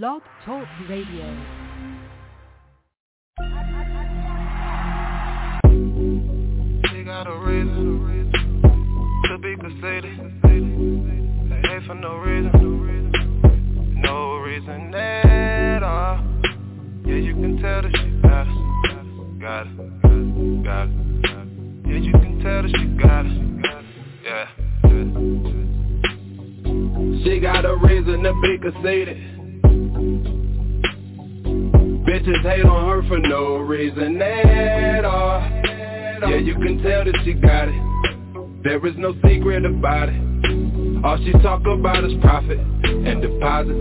Blog Talk Radio. She got a reason to be conceited. They hate for no reason, no reason at all. Yeah, you can tell that she got it, got it, got it. Yeah, you can tell that she got it, yeah. She got a reason to be conceited. Bitches hate on her for no reason at all. Yeah, you can tell that she got it. There is no secret about it. All she talk about is profit and deposits.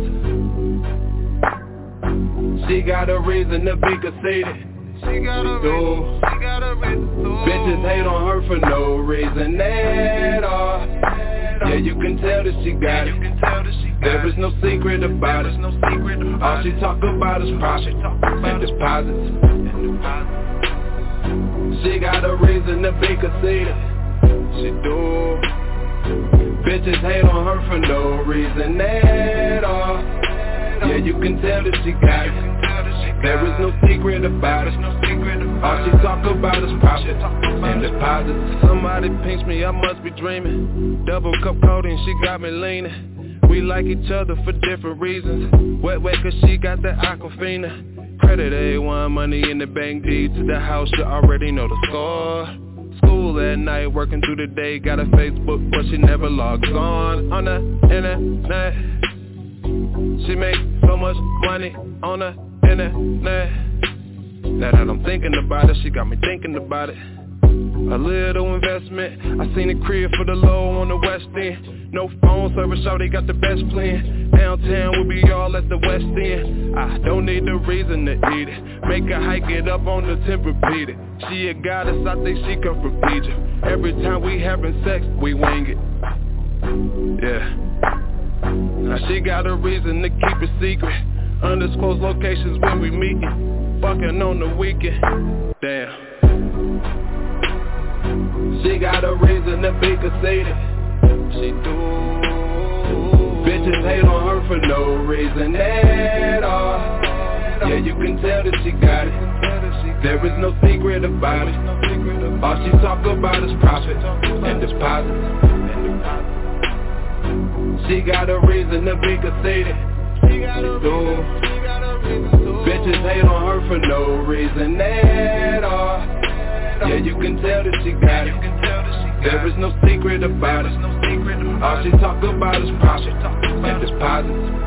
She got a reason to be conceited. She got a reason, she got a reason. Bitches hate on her for no reason at all. Yeah, you can tell that she got it. There is no secret about it. All she talk about is profit and deposits. She got a reason to be conceited. She do. Bitches hate on her for no reason at all. Yeah, you can tell that she got it. There is no secret about it. no secret All she talk about is profit and deposits. Somebody pinch me, I must be dreaming. Double cup coating, she got me leaning. We like each other for different reasons. Wet wet cause she got that aquafina. Credit A1, money in the bank, deed to the house, you already know the score. School at night, working through the day, got a Facebook, but she never logs on. On the internet, she make so much money on the Now that I'm thinking about it, she got me thinking about it. A little investment. I seen a crib for the low on the west end. No phone service, so they got the best plan. Downtown, we'll be all at the west end. I don't need the reason to eat it. Make her hike it up on the temp, it. She a goddess, I think she come from Egypt. Every time we having sex, we wing it. Yeah. Now she got a reason to keep it secret. Undisclosed locations when we meetin'. Fucking on the weekend. Damn. She got a reason to be conceited. She do. Bitches hate on her for no reason at all. Yeah, you can tell that she got it. There is no secret about it. All she talk about is profit and deposits. She got a reason to be conceited. Bitches hate on her for no reason at all. Yeah, you can tell that she got it. There is no secret about it. All she talk about is profit and deposits.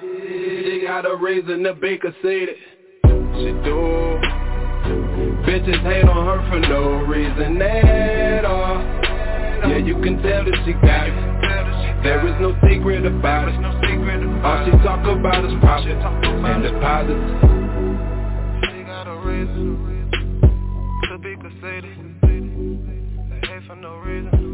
She got a reason to be conceited. She do. Bitches hate on her for no reason at all. Yeah, you can tell that she got it. There is no secret about it. All she talk about is profit and deposits. She got a reason to be conceited. They hate for no reason.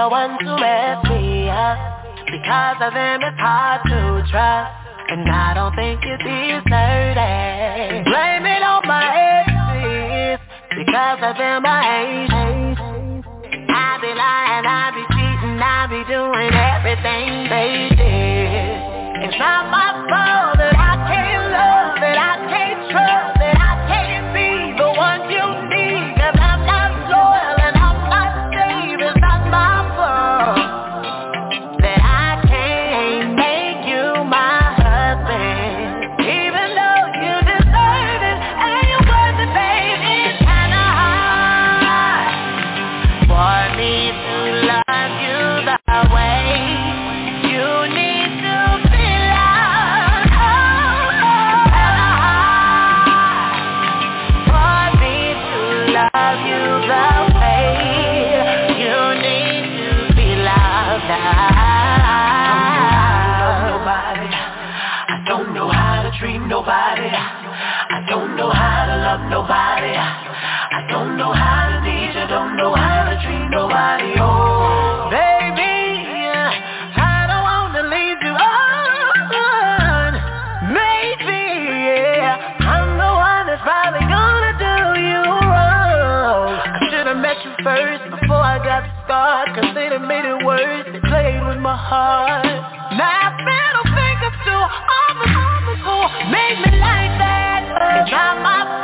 The ones who messed me up. Because of them it's hard to trust. And I don't think you deserve it. Blame it on my exes. Because of them I hate. I be lying, I be cheating, I be doing everything they did. It's not my fault that I can't love, that I can't trust, nobody. I don't know how to need you, don't know how to treat nobody. Oh, baby, I don't wanna leave you on. Maybe, yeah, I'm the one that's probably gonna do you wrong. I should've met you first before I got started, cause they done made it worse. They played with my heart. Now I think I'm still on the, on the Make me like that. It's not my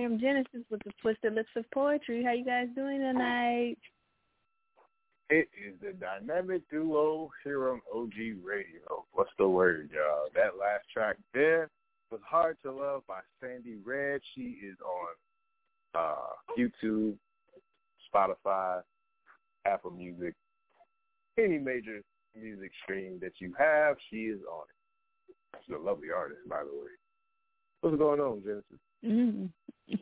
am Genesis with the Twisted Lips of Poetry. How you guys doing tonight? It is the dynamic duo here on OG Radio. What's the word, y'all? That last track there was Hard to Love by Sandy Red. She is on uh, YouTube, Spotify, Apple Music, any major music stream that you have, she is on it. She's a lovely artist, by the way. What's going on, Genesis? Mm-hmm.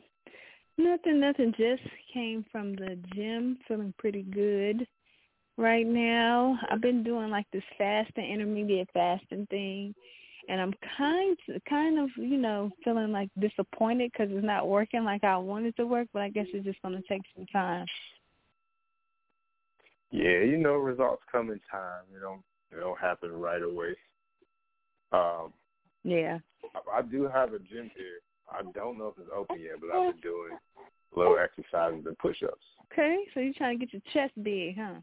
Nothing, nothing. Just came from the gym, feeling pretty good right now. I've been doing like this fasting, intermediate fasting thing, and I'm kind, kind of, you know, feeling like disappointed because it's not working like I wanted it to work. But I guess it's just going to take some time. Yeah, you know, results come in time. They don't they don't happen right away. Um Yeah. I, I do have a gym here. I don't know if it's open yet, but I've been doing little exercises and push ups. Okay, so you're trying to get your chest big, huh?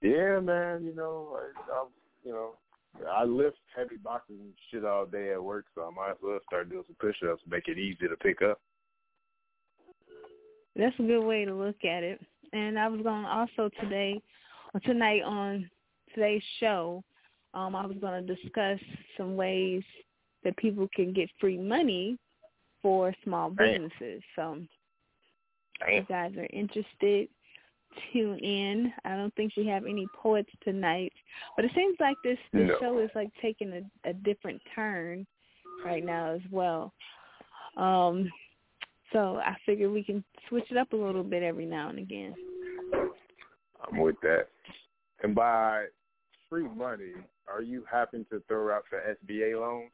Yeah, man. You know, I, I'm, you know, I lift heavy boxes and shit all day at work, so I might as well start doing some push ups, make it easy to pick up. That's a good way to look at it and I was going to also today or tonight on today's show, um, I was going to discuss some ways that people can get free money for small businesses. So if you guys are interested, tune in. I don't think we have any poets tonight, but it seems like this this no. show is like taking a, a different turn right now as well. Um, so I figure we can switch it up a little bit every now and again. I'm with that. And by free money, are you happen to throw out for SBA loans?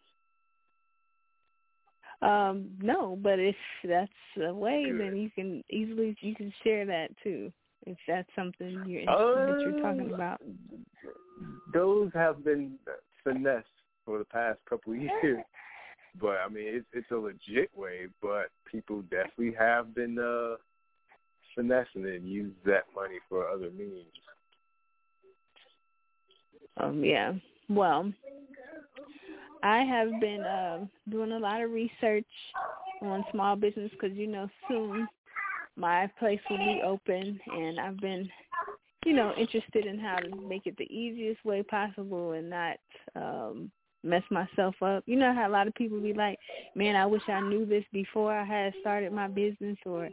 Um, no, but if that's a way, Good. then you can easily you can share that too. If that's something you're uh, that you're talking about. Those have been finessed for the past couple of years. But I mean, it's it's a legit way. But people definitely have been uh, finessing it and use that money for other means. Um. Yeah. Well, I have been uh, doing a lot of research on small business because you know soon my place will be open, and I've been, you know, interested in how to make it the easiest way possible and not um mess myself up. You know how a lot of people be like, "Man, I wish I knew this before I had started my business or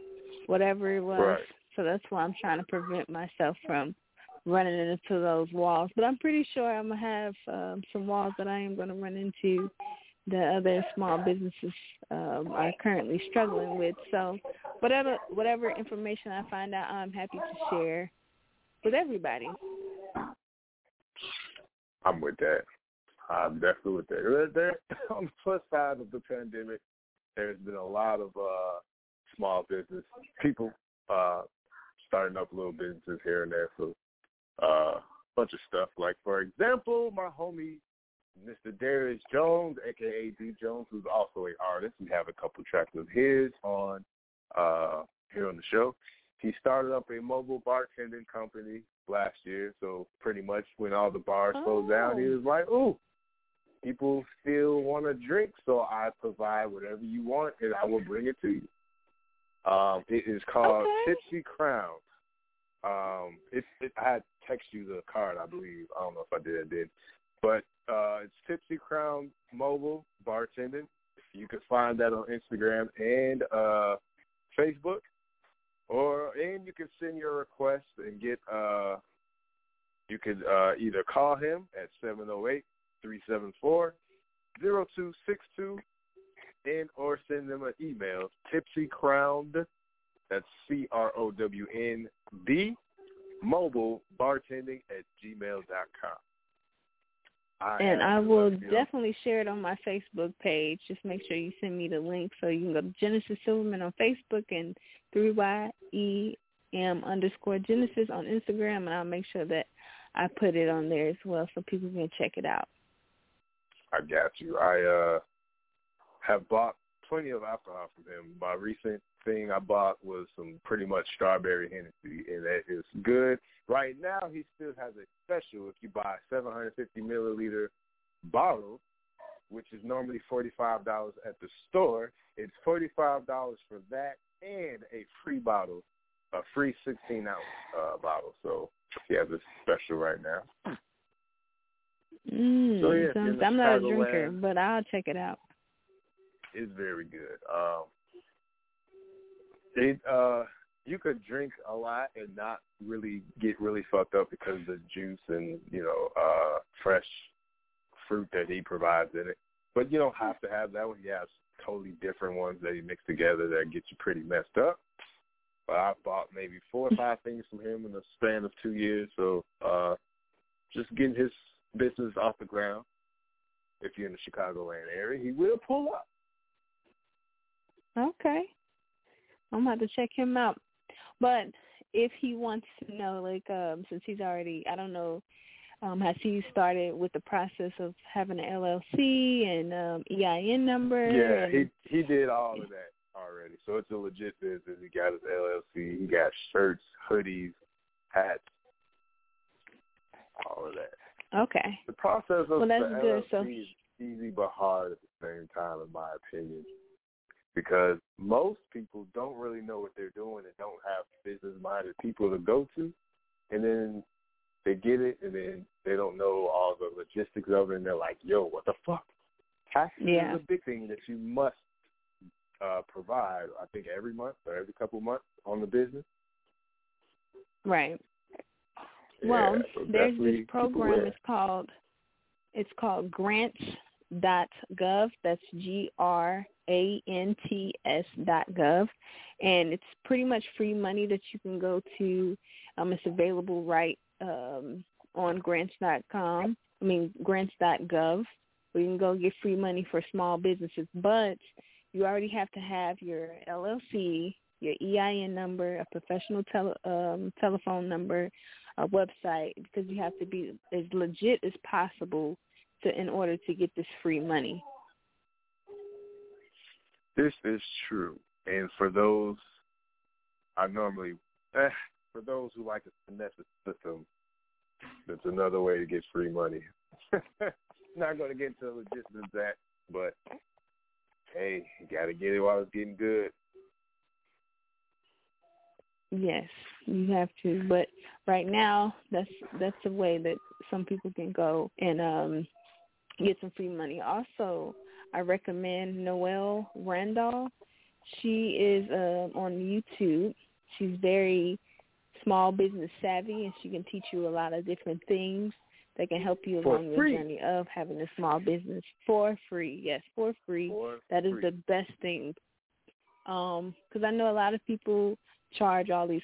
whatever it was." Right. So that's why I'm trying to prevent myself from running into those walls. But I'm pretty sure I'm gonna have um, some walls that I am to run into that other small businesses um, are currently struggling with. So whatever whatever information I find out, I'm happy to share with everybody. I'm with that. I'm definitely with that. There, on the plus side of the pandemic, there's been a lot of uh, small business people uh, starting up little businesses here and there for uh, a bunch of stuff. Like for example, my homie Mr. Darius Jones, aka D Jones, who's also an artist. We have a couple tracks of his on uh, here on the show. He started up a mobile bartending company last year, so pretty much when all the bars oh. closed down, he oh. was like, "Ooh, people still want to drink, so I provide whatever you want, and I will bring it to you." Um, it is called okay. Tipsy Crown. Um, it, it, I had text you the card, I believe. I don't know if I did. I did, but uh, it's Tipsy Crown Mobile Bartending. You can find that on Instagram and uh, Facebook, or and you can send your request and get. Uh, you could uh, either call him at seven zero oh eight three seven four zero two six two, and or send them an email tipsy crowned. That's C R O W N D mobile bartending at gmail dot com. I and I will definitely share it on my Facebook page. Just make sure you send me the link so you can go to Genesis Silverman on Facebook and 3YEM underscore Genesis on Instagram, and I'll make sure that I put it on there as well so people can check it out. I got you. I uh have bought plenty of alcohol from him. My recent thing I bought was some pretty much strawberry Hennessy, and that is good. Right now, he still has a special if you buy a 750 milliliter bottle, which is normally $45 at the store. It's $45 for that and a free bottle, a free 16 ounce uh, bottle. So he has a special right now. Mm, so yeah, sounds, I'm not a drinker, land, but I'll check it out. It's very good. Um, it uh, you could drink a lot and not really get really fucked up because the juice and you know uh fresh fruit that he provides in it. But you don't have to have that one. He has totally different ones that he mixed together that get you pretty messed up. But I bought maybe four or five things from him in the span of two years. So uh just getting his business off the ground. If you're in the Chicagoland area, he will pull up. Okay. I'm about to check him out. But if he wants to know, like, um, since he's already, I don't know, um, has he started with the process of having an LLC and um, EIN number? Yeah, and... he he did all of that already. So it's a legit business. He got his LLC. He got shirts, hoodies, hats, all of that. Okay. The process of well, that's the good. LLC so... is easy but hard at the same time, in my opinion because most people don't really know what they're doing and don't have business-minded people to go to, and then they get it, and then they don't know all the logistics of it, and they're like, "Yo, what the fuck?" Taxes yeah. is a big thing that you must uh, provide. I think every month or every couple of months on the business. Right. Yeah, well, so there's this program. It's called it's called Grants dot gov. That's G R A N T S dot gov, and it's pretty much free money that you can go to. Um, it's available right um, on grants dot com. I mean grants dot gov. Where you can go get free money for small businesses, but you already have to have your LLC, your EIN number, a professional tele, um, telephone number, a website, because you have to be as legit as possible to in order to get this free money. This is true, and for those, I normally, eh, for those who like to finesse the system, that's another way to get free money. Not going to get into the logistics of that, but hey, you got to get it while it's getting good. Yes, you have to. But right now, that's that's the way that some people can go and um get some free money. Also, I recommend Noelle Randall. She is uh, on YouTube. She's very small business savvy, and she can teach you a lot of different things that can help you for along free. your journey of having a small business for free. Yes, for free. For that is free. the best thing. Um, because I know a lot of people charge all these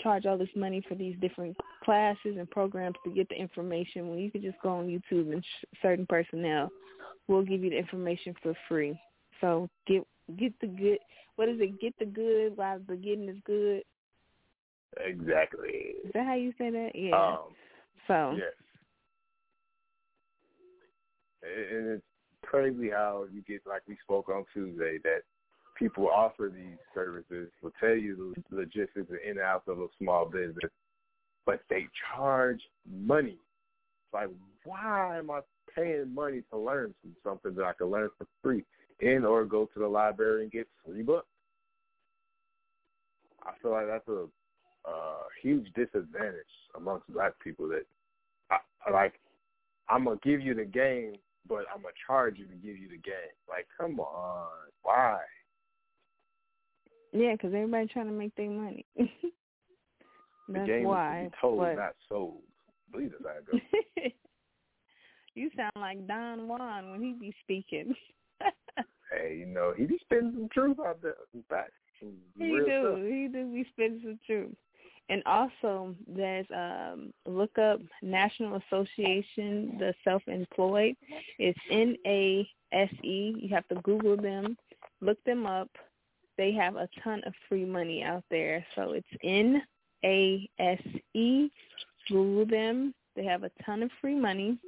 charge all this money for these different classes and programs to get the information when you could just go on YouTube and sh- certain personnel will give you the information for free. So get get the good. What is it? Get the good while the getting is good. Exactly. Is that how you say that? Yeah. Um, so yes. And it's crazy how you get like we spoke on Tuesday that people offer these services will tell you the logistics and in and outs of a small business, but they charge money. It's like, why am I paying money to learn from something that I can learn for free, and or go to the library and get free books? I feel like that's a uh, huge disadvantage amongst black people that I, like I'm gonna give you the game, but I'm gonna charge you to give you the game. Like, come on, why? Yeah, because everybody's trying to make their money. the That's game why. is to told, but... not sold. Believe it, I go. you sound like Don Juan when he be speaking. hey, you know he be spitting some truth out there. In fact, he do. Stuff. He do be spitting some truth. And also, there's um, look up National Association the Self Employed. It's N A S E. You have to Google them, look them up. They have a ton of free money out there. So it's N A S E. Google them. They have a ton of free money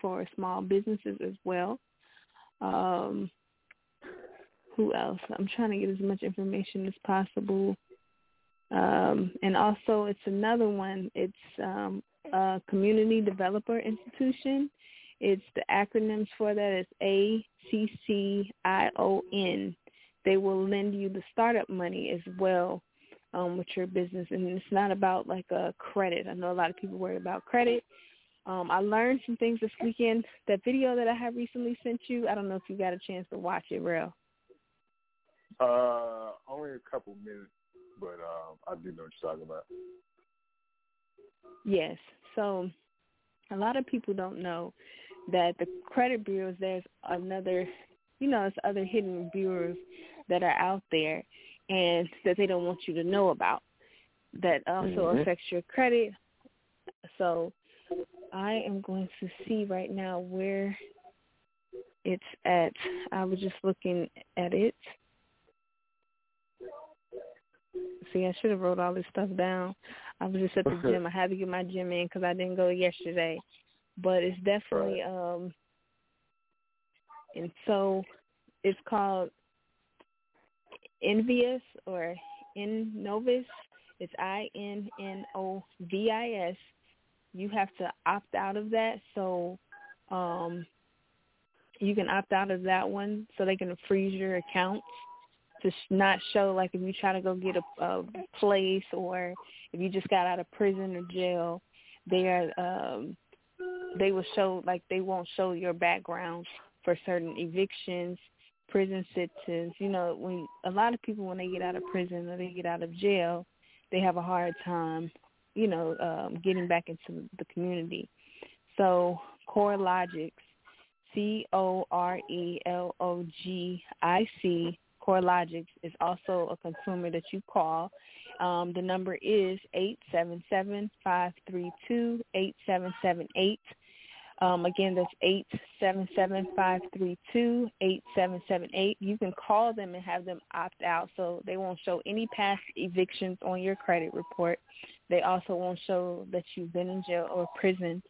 for small businesses as well. Um, who else? I'm trying to get as much information as possible. Um, and also, it's another one. It's um, a community developer institution. It's the acronyms for that is A C C I O N. They will lend you the startup money as well um, with your business, and it's not about like a credit. I know a lot of people worry about credit. Um, I learned some things this weekend. That video that I have recently sent you, I don't know if you got a chance to watch it, real. Uh, only a couple minutes, but um, I do know what you're talking about. Yes. So a lot of people don't know that the credit bureaus, there's another, you know, there's other hidden bureaus that are out there and that they don't want you to know about that also mm-hmm. affects your credit. So I am going to see right now where it's at. I was just looking at it. See, I should have wrote all this stuff down. I was just at the gym. I had to get my gym in because I didn't go yesterday. But it's definitely um and so it's called Innovis or Innovis. It's I N N O V I S. You have to opt out of that, so um you can opt out of that one so they can freeze your accounts to not show like if you try to go get a, a place or if you just got out of prison or jail, they are um they will show like they won't show your background for certain evictions, prison sentences. You know, when a lot of people when they get out of prison or they get out of jail, they have a hard time, you know, um, getting back into the community. So CoreLogics, C O R E L O G I C CoreLogics is also a consumer that you call. Um, the number is eight seven seven five three two eight seven seven eight. Um, again, that's eight seven seven five three two eight seven seven eight. You can call them and have them opt out, so they won't show any past evictions on your credit report. They also won't show that you've been in jail or prison.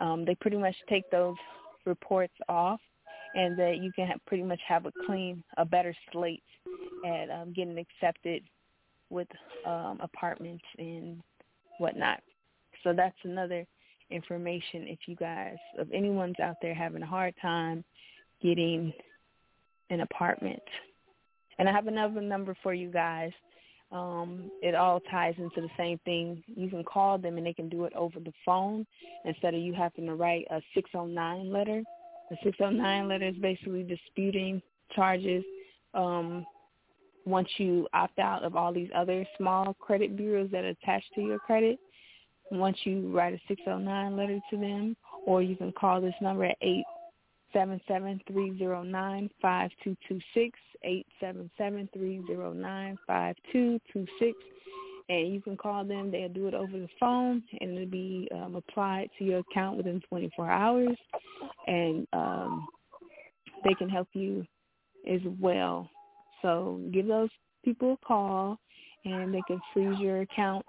Um, they pretty much take those reports off and that you can have, pretty much have a clean, a better slate at um, getting accepted with um, apartments and whatnot. So that's another information if you guys, if anyone's out there having a hard time getting an apartment. And I have another number for you guys. Um, it all ties into the same thing. You can call them and they can do it over the phone instead of you having to write a 609 letter. The 609 letter is basically disputing charges um, once you opt out of all these other small credit bureaus that are attached to your credit. Once you write a 609 letter to them, or you can call this number at 877-309-5226, 877-309-5226, and you can call them. They'll do it over the phone, and it'll be um, applied to your account within 24 hours, and um, they can help you as well. So give those people a call, and they can freeze your account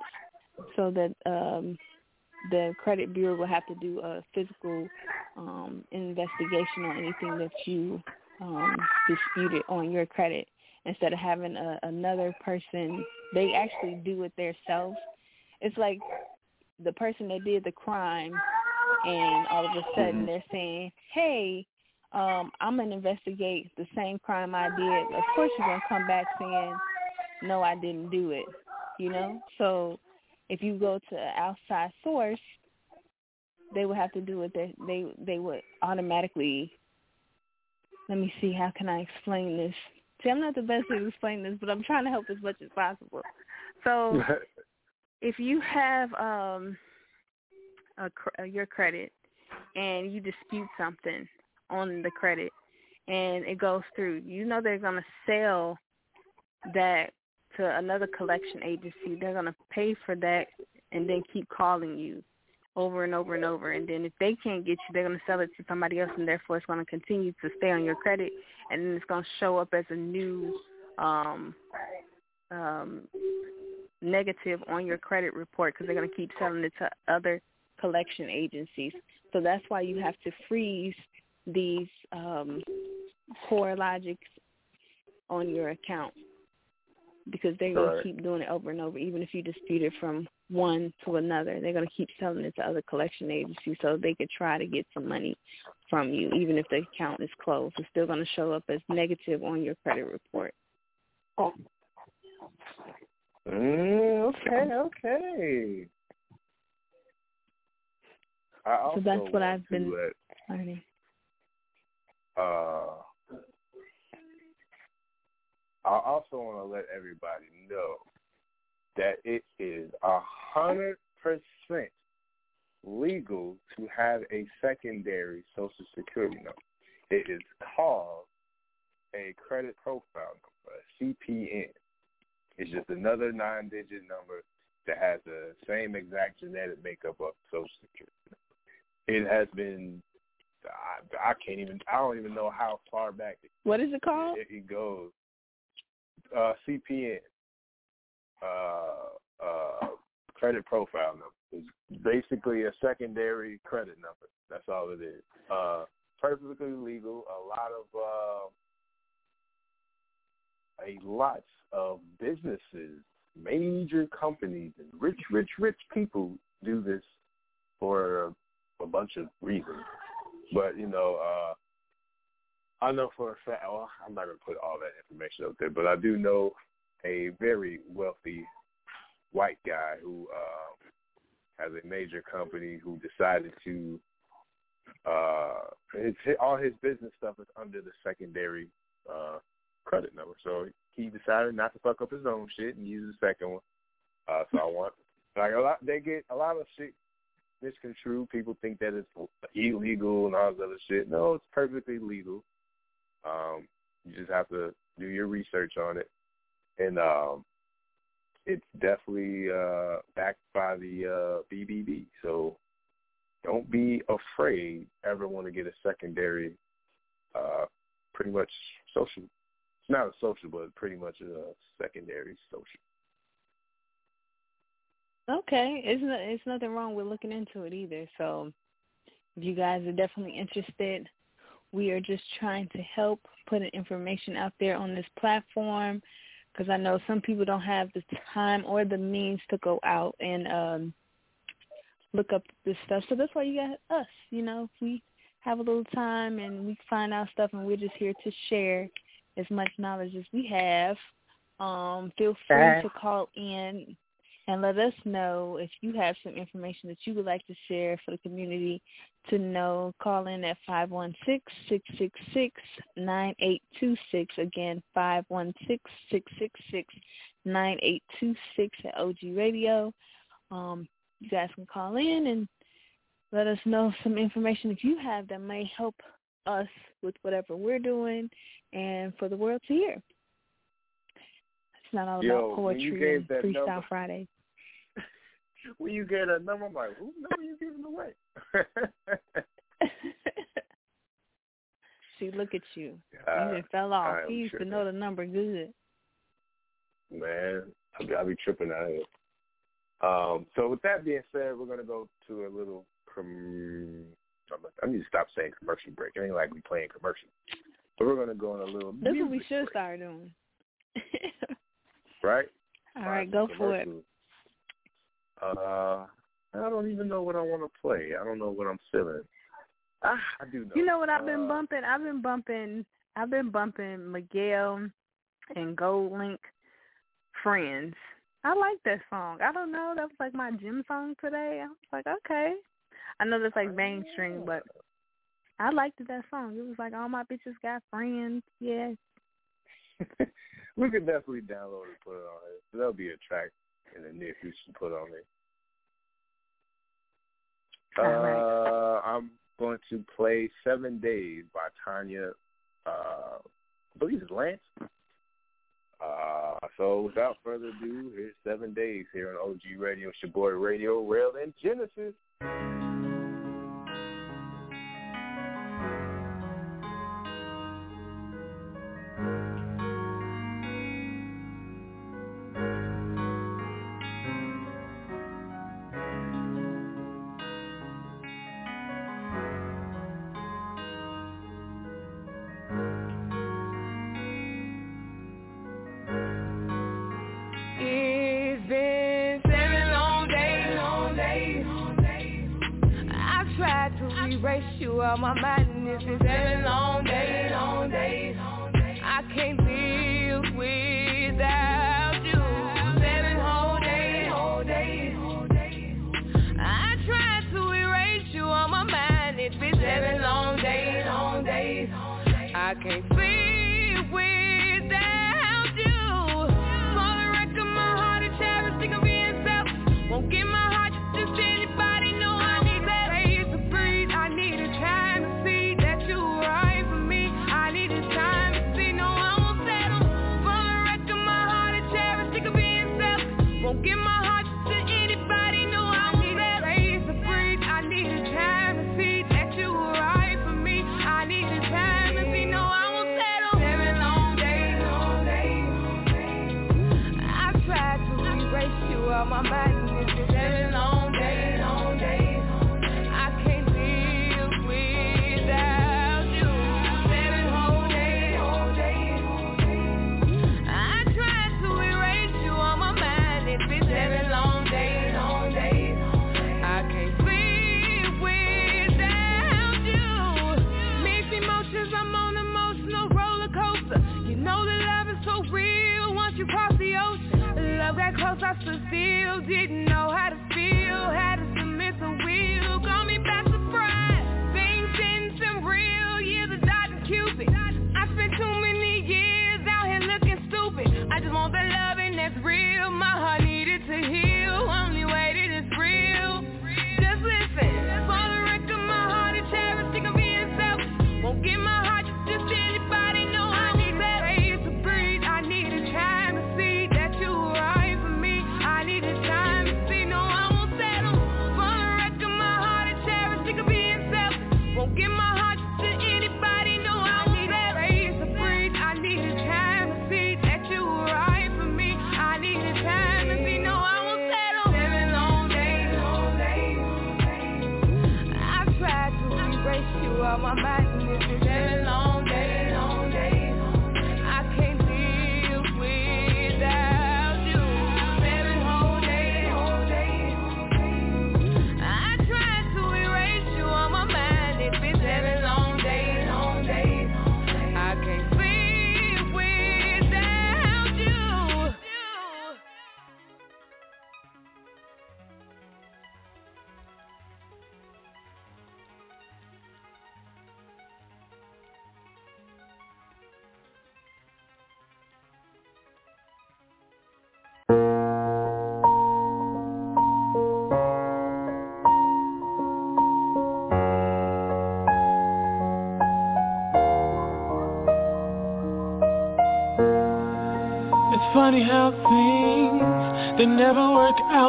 so that um, the credit bureau will have to do a physical um, investigation on anything that you um, disputed on your credit instead of having a, another person. They actually do it themselves. It's like the person that did the crime, and all of a sudden mm-hmm. they're saying, "Hey, um, I'm gonna investigate the same crime I did." Of course, you're gonna come back saying, "No, I didn't do it." You know, so if you go to an outside source, they would have to do it. They they they would automatically. Let me see. How can I explain this? See, I'm not the best at explaining this, but I'm trying to help as much as possible. So, if you have um a, a, your credit and you dispute something on the credit and it goes through, you know they're going to sell that to another collection agency. They're going to pay for that and then keep calling you over and over and over. And then if they can't get you, they're going to sell it to somebody else, and therefore it's going to continue to stay on your credit, and then it's going to show up as a new um, um, negative on your credit report because they're going to keep selling it to other collection agencies. So that's why you have to freeze these um, CoreLogics on your account because they're going to keep doing it over and over. Even if you dispute it from one to another, they're going to keep selling it to other collection agencies so they could try to get some money from you. Even if the account is closed, it's still going to show up as negative on your credit report. Oh. Mm, okay, okay. so that's what I've been learning. Uh, I also want to let everybody know that it is a hundred percent legal to have a secondary social security number. It is called a credit profile number, a CPN. It's just another nine-digit number that has the same exact genetic makeup of social security. It has been I, I can't even I don't even know how far back it, what is it called? It, it goes uh, CPN, uh, uh, credit profile number. It's basically a secondary credit number. That's all it is. Uh, perfectly legal. A lot of uh, a lot of businesses, major companies, and rich, rich, rich people do this for a bunch of reasons. But you know, uh, I know for a fact. Well, I'm not gonna put all that information out there, but I do know a very wealthy white guy who uh, has a major company who decided to. Uh, his, all his business stuff is under the secondary uh, credit number, so he decided not to fuck up his own shit and use the second one. Uh, so I want like a lot. They get a lot of shit misconstrued. People think that it's illegal and all this other shit. No, it's perfectly legal. Um, you just have to do your research on it, and um, it's definitely uh, backed by the uh, BBB. So don't be afraid ever want to get a secondary, uh, pretty much social. It's not a social, but pretty much a secondary social. Okay, it's it's nothing wrong with looking into it either. So if you guys are definitely interested, we are just trying to help put information out there on this platform because I know some people don't have the time or the means to go out and um look up this stuff. So that's why you got us. You know, we have a little time and we find out stuff, and we're just here to share as much knowledge as we have. Um, feel free to call in and let us know if you have some information that you would like to share for the community to know. Call in at 516-666-9826. Again, 516-666-9826 at OG Radio. Um, you guys can call in and let us know some information that you have that may help us with whatever we're doing and for the world to hear. It's not all Yo, about poetry and Freestyle number, Friday. When you get a number, I'm like, who number you giving away? See, look at you. Uh, you just fell off. He used tripping. to know the number good. Man, I be, I be tripping out here. Um, so with that being said, we're gonna go to a little. Com- I need to stop saying commercial break. It ain't like we playing commercial. But we're gonna go on a little. That's what we should break, start doing. Right. All right, go for it. Uh, I don't even know what I want to play. I don't know what I'm feeling. Ah, I do know. You know what I've been Uh, bumping? I've been bumping. I've been bumping Miguel and GoldLink Friends. I like that song. I don't know. That was like my gym song today. I was like, okay. I know that's like mainstream, but I liked that song. It was like all my bitches got friends. Yeah. we could definitely download and put it on. There'll be a track in the near future to put on it. All right. Uh, I'm going to play Seven Days by Tanya. Uh, I believe it's Lance. Uh, so without further ado, here's Seven Days here on OG Radio. It's your boy Radio Rail and Genesis. Out my. It's been seven long days, my mind.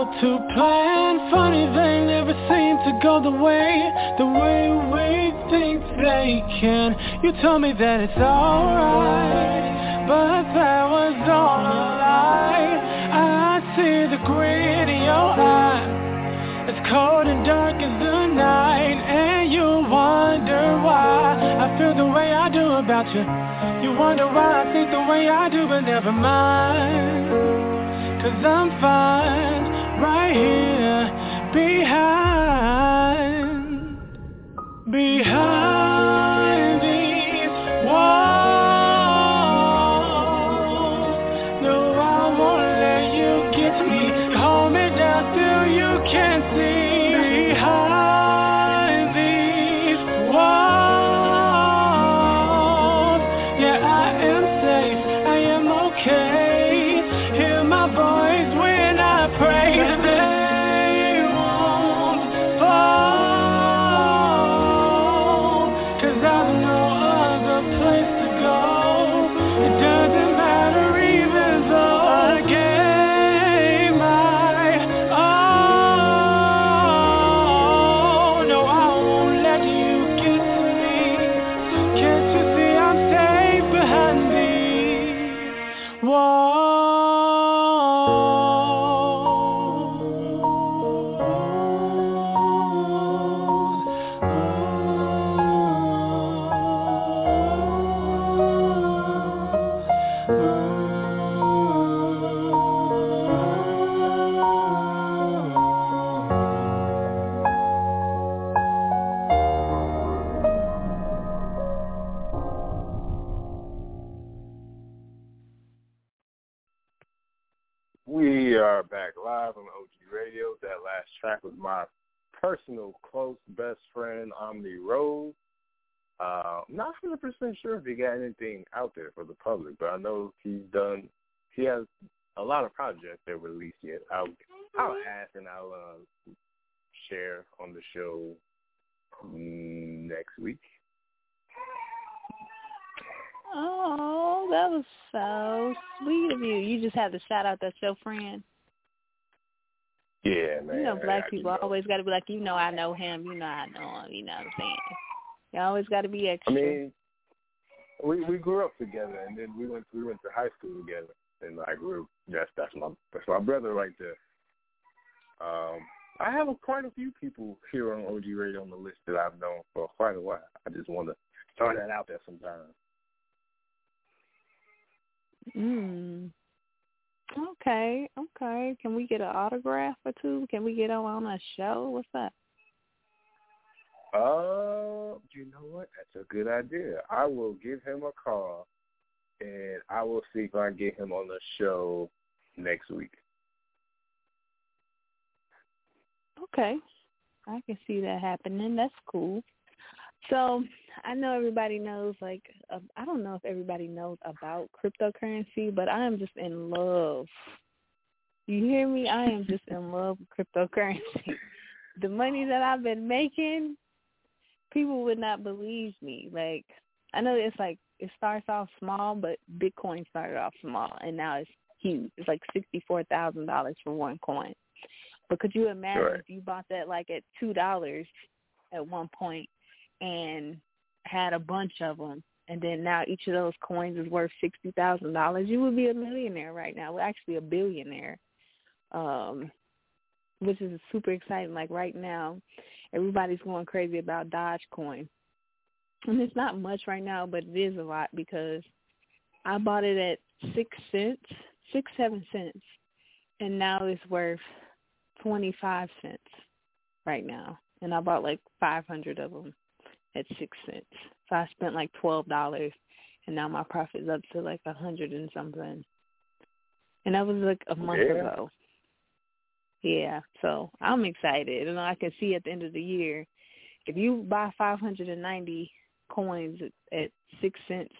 Out to plan. Funny they never seem to go the way The way we think they can. You told me that it's alright But that was all a lie. I see the grit in your eye. It's cold and dark as the night And you wonder why. I feel the way I do about you. You wonder why I think the way I do But never mind. Cause I'm fine right here behind, behind I know he's done, he has a lot of projects that released yet. I'll, I'll ask and I'll uh, share on the show next week. Oh, that was so sweet of you. You just had to shout out that your friend. Yeah, man. You know, black I- people always got to be like, you know, I know him. You know, I know him. You know what I'm saying? You always got to be I extra. mean, we we grew up together, and then we went we went to high school together, and like we're that's that's my that's my brother right there. Um, I have a, quite a few people here on OG Radio on the list that I've known for quite a while. I just want to throw that out there sometimes. mm. Okay, okay. Can we get an autograph or two? Can we get on a show? What's up? Uh, you know what? That's a good idea. I will give him a call, and I will see if I can get him on the show next week. Okay. I can see that happening. That's cool. So I know everybody knows, like, uh, I don't know if everybody knows about cryptocurrency, but I am just in love. You hear me? I am just in love with cryptocurrency. the money that I've been making, people would not believe me. Like, I know it's like, it starts off small, but Bitcoin started off small, and now it's huge. It's like $64,000 for one coin. But could you imagine Right. if you bought that like at two dollars at one point and had a bunch of them, and then now each of those coins is worth sixty thousand dollars? You would be a millionaire right now. Well, actually, a billionaire, um, which is super exciting. Like right now, everybody's going crazy about Dogecoin, and it's not much right now, but it is a lot because I bought it at six cents, six seven cents, and now it's worth 25 cents right now. And I bought like 500 of them at 6 cents. So I spent like $12 and now my profit's up to like a 100 and something. And that was like a month Yeah. ago. Yeah, so I'm excited. And I can see at the end of the year, if you buy 590 coins at, at 6 cents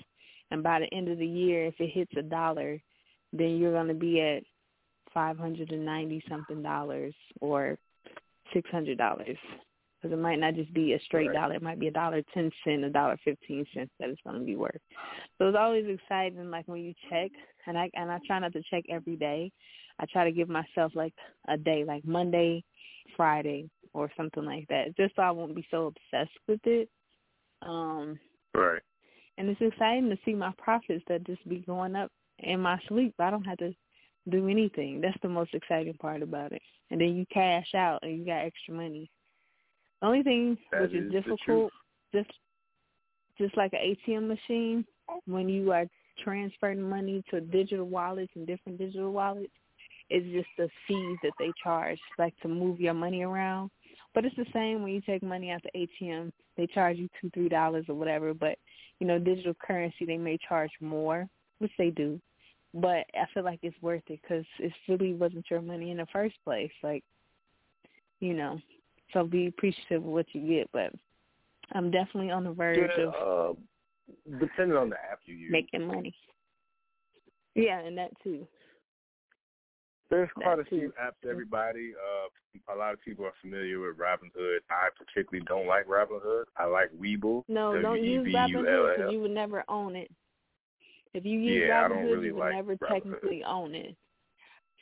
and by the end of the year, if it hits a dollar, then you're going to be at five hundred and ninety something dollars or six hundred dollars because it might not just be a straight Right. dollar; it might be a dollar ten cent, a dollar fifteen cents that it's going to be worth. So it's always exciting, like when you check, and I and I try not to check every day. I try to give myself like a day, like Monday, Friday, or something like that, just so I won't be so obsessed with it. Um, right. And it's exciting to see my profits that just be going up in my sleep. I don't have to do anything. That's the most exciting part about it. And then you cash out and you got extra money. The only thing that which is, is difficult, just just like an ATM machine, when you are transferring money to digital wallets and different digital wallets, is just the fees that they charge, like to move your money around. But it's the same when you take money out the ATM. They charge you two, three dollars or whatever. But you know, digital currency they may charge more, which they do. But I feel like it's worth it because it really wasn't your money in the first place. Like, you know, so be appreciative of what you get. But I'm definitely on the verge yeah, of uh, depending on the app you use, making money. Yeah, and that too. There's quite a few apps. Everybody, uh, a lot of people are familiar with Robinhood. I particularly don't like Robinhood. I like Webull. No, don't use Robinhood because you would never own it. If you use yeah, Robinhood, really you would like never Robinhood. technically own it.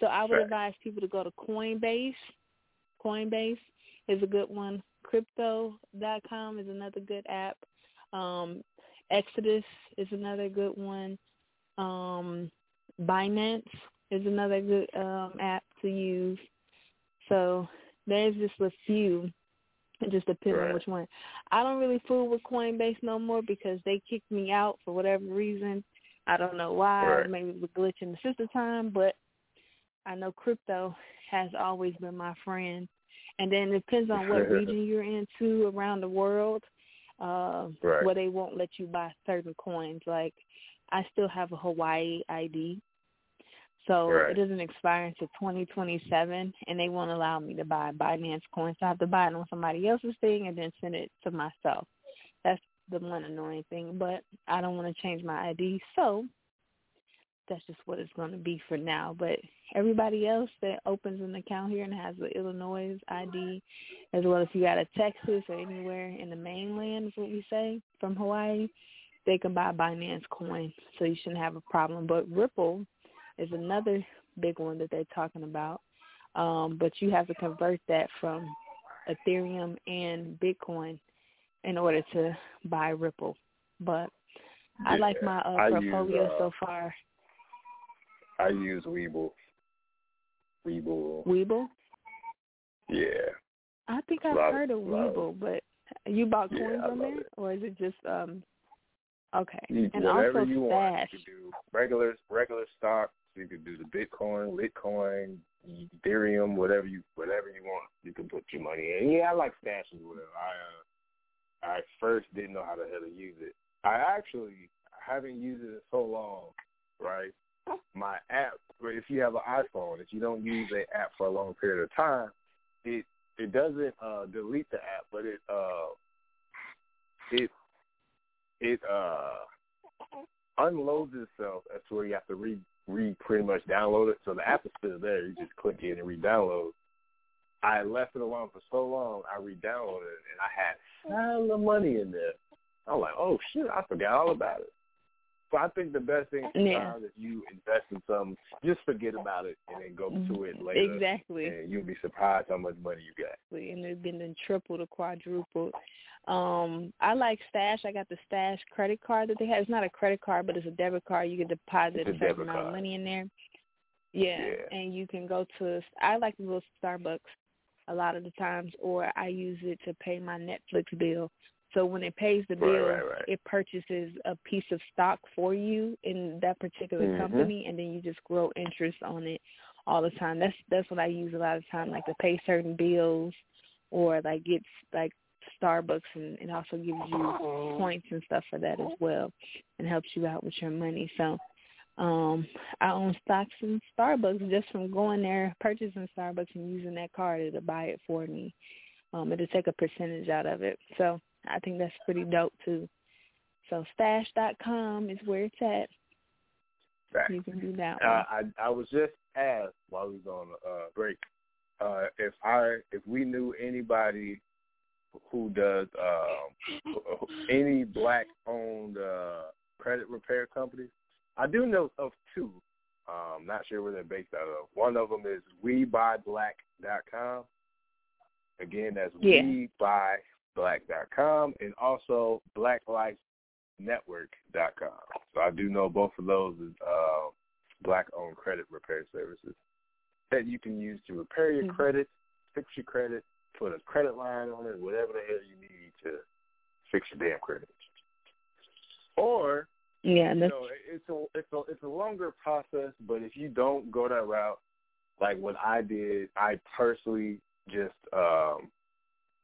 So I would Right. advise people to go to Coinbase. Coinbase is a good one. Crypto.com is another good app. Um, Exodus is another good one. Um, Binance is another good um, app to use. So there's just a few. It just depends on which one. I don't really fool with Coinbase no more because they kicked me out for whatever reason. I don't know why. Right. Maybe it was a glitch in the system time, but I know crypto has always been my friend. And then it depends on what region you're into around the world, uh, Right. where they won't let you buy certain coins. Like I still have a Hawaii ID, so Right. it doesn't expire until 2027, and they won't allow me to buy Binance coins. So I have to buy it on somebody else's thing and then send it to myself. That's the one annoying thing, but I don't want to change my ID, so that's just what it's going to be for now. But everybody else that opens an account here and has the Illinois ID, as well as you got a Texas or anywhere in the mainland, is what we say, from Hawaii, they can buy Binance coin, so you shouldn't have a problem. But Ripple is another big one that they're talking about, um, but you have to convert that from Ethereum and Bitcoin in order to buy Ripple. But I like my uh, I use, portfolio uh, so far. I use Webull. Webull. Weeble? Yeah. I think I've Lot- heard of Weeble, but you bought coins I on there, it. or is it just um? Okay, You, and whatever also you want. Stash. You can do regular regular stocks. You can do the Bitcoin, Litecoin, Ethereum, whatever you whatever you want. You can put your money in. Yeah, I like Stash as well. I uh, I first didn't know how the hell to use it. I actually haven't used it in so long, right? My app, if you have an iPhone, if you don't use the app for a long period of time, it it doesn't uh, delete the app, but it uh it it uh unloads itself to where you have to re re pretty much download it. So the app is still there. You just click it and re-download. I left it alone for so long. I re-downloaded it and I had hella money in there. I'm like, oh shit, I forgot all about it. So I think the best thing Yeah. sometimes if you invest in something, just forget about it and then go to it later. Mm-hmm. Exactly. And you'll be surprised how much money you got. and it's been tripled or quadrupled. Um, I like Stash. I got the Stash credit card that they have. It's not a credit card, but it's a debit card. You can deposit It's a a certain amount of money in there. Yeah. Yeah. and you can go to. I like to go to Starbucks a lot of the times, or I use it to pay my Netflix bill. So when it pays the bill, right, right. it purchases a piece of stock for you in that particular Mhm. company, and then you just grow interest on it all the time. That's that's what I use a lot of time, like to pay certain bills, or like get like Starbucks, and it also gives you points and stuff for that as well, and helps you out with your money. So. Um, I own stocks in Starbucks just from going there, purchasing Starbucks and using that card to buy it for me. Um, it'll take a percentage out of it. So I think that's pretty dope too. So stash dot com is where it's at. Fact. You can do that Uh, one. I I was just asked while we was on uh, break uh, if I if we knew anybody who does um, any black owned uh, credit repair companies. I do know of two. Um, not sure where they're based out of. One of them is WeBuyBlack.com. Again, that's Yeah. WeBuyBlack.com, and also BlackLifeNetwork.com. So I do know both of those is uh, black-owned credit repair services that you can use to repair your Mhm. credit, fix your credit, put a credit line on it, whatever the hell you need to fix your damn credit. Or Yeah, you know, it's a it's a it's a longer process, but if you don't go that route, like what I did, I personally just um,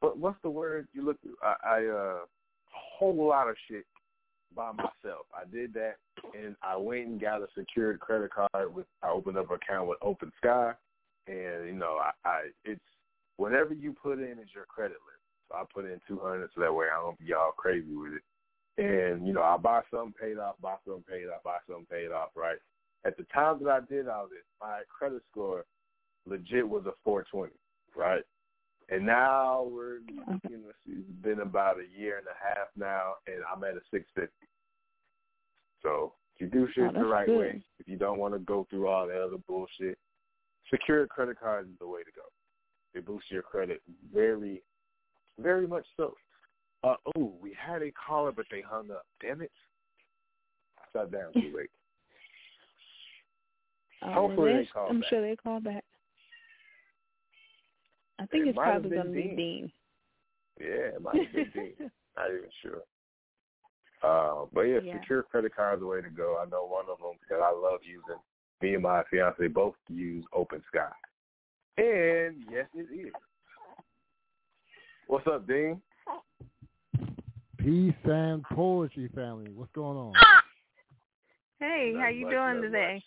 what what's the word you look? I, I uh, a whole lot of shit by myself. I did that, and I went and got a secured credit card. With I opened up an account with Open Sky, and you know, I, I it's whatever you put in is your credit limit. So I put in two hundred, so that way I don't be all crazy with it. And, you know, I buy something paid off, buy something paid off, buy something paid off, right? At the time that I did all this, my credit score legit was a 420, right? And now we're mm-hmm. looking, let's it's been about a year and a half now, and I'm at a 650. So if you do oh, shit Oh, the right good. way, if you don't want to go through all the other bullshit, secured credit cards is the way to go. They boost your credit very, very much so. Uh, oh, we had a caller, but they hung up. Damn it. I sat down too late. uh, Hopefully they call I'm back. sure they call back. I think It it's probably going to be Dean. Dean. Yeah, it might have been Dean. Not even sure. Uh, but yeah, Yeah. secure credit cards the way to go. I know one of them that I love using. Me and my fiance both use Open Sky. And yes, it is. What's up, Dean? Peace and poetry family. What's going on? Hey, how you much, doing nothing today?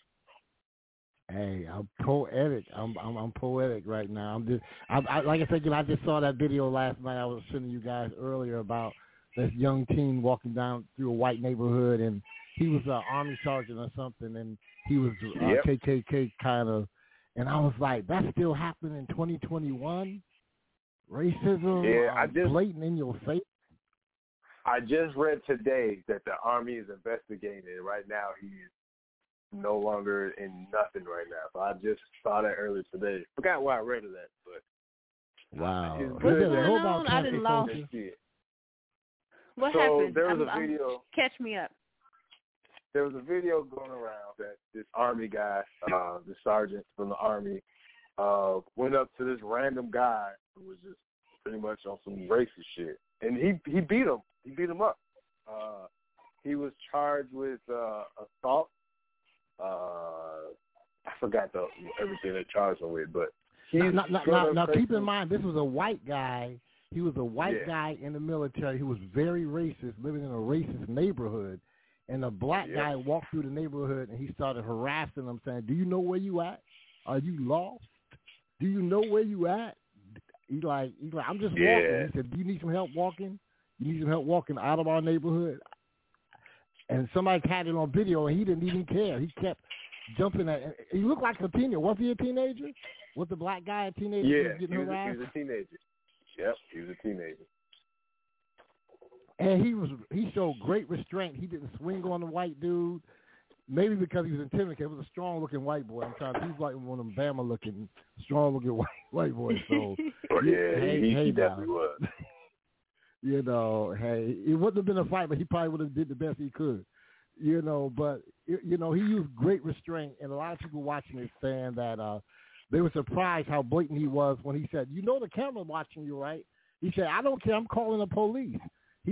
Hey, I'm poetic. I'm I'm, I'm poetic right now. I'm just I, I like I said, you know, I just saw that video last night. I was sending you guys earlier about this young teen walking down through a white neighborhood, and he was an army sergeant or something, and he was uh, Yep. KKK kind of, and I was like, that's still happening in 2021. Racism, Yeah, I just- blatant in your face. I just read today that the Army is investigating. Right now, he is no longer in nothing right now. So I just saw that earlier today. Forgot why I read of that, but Wow. What's good. that? What's Hold going on, on? I Cancel didn't lost. see it. What so happened? there was I'm- a I'm- catch me up. There was a video going around that this army guy, uh, the sergeant from the army, uh, went up to this random guy who was just pretty much on some racist shit, and he he beat him. He beat him up. Uh, he was charged with uh, assault. Uh, I forgot the everything they charged him with, but he's Now, now, now, now keep in mind, this was a white guy. He was a white Yeah. guy in the military who was very racist, living in a racist neighborhood. And a black Yeah. guy walked through the neighborhood and he started harassing him, saying, "Do you know where you at? Are you lost? Do you know where you at?" He's like, he's like, "I'm just Yeah. walking." He said, "Do you need some help walking? You need some help walking out of our neighborhood?" And somebody had it on video, and he didn't even care. He kept jumping at. He looked like a teenager. Was he a teenager? Was the black guy a teenager? Yeah, he was, he was a teenager. Yep, he was a teenager. And he was he showed great restraint. He didn't swing on the white dude. Maybe because he was intimidated. It was a strong looking white boy. I'm trying. He's like one of them Bama looking, strong looking white white boys. So Oh, yeah, Hey, he, hey, he definitely was. you know, hey, it wouldn't have been a fight, but he probably would have did the best he could. You know, but you know, he used great restraint, and a lot of people watching it saying that uh they were surprised how blatant he was when he said, "You know, the camera watching you, right?" He said, "I don't care. I'm calling the police."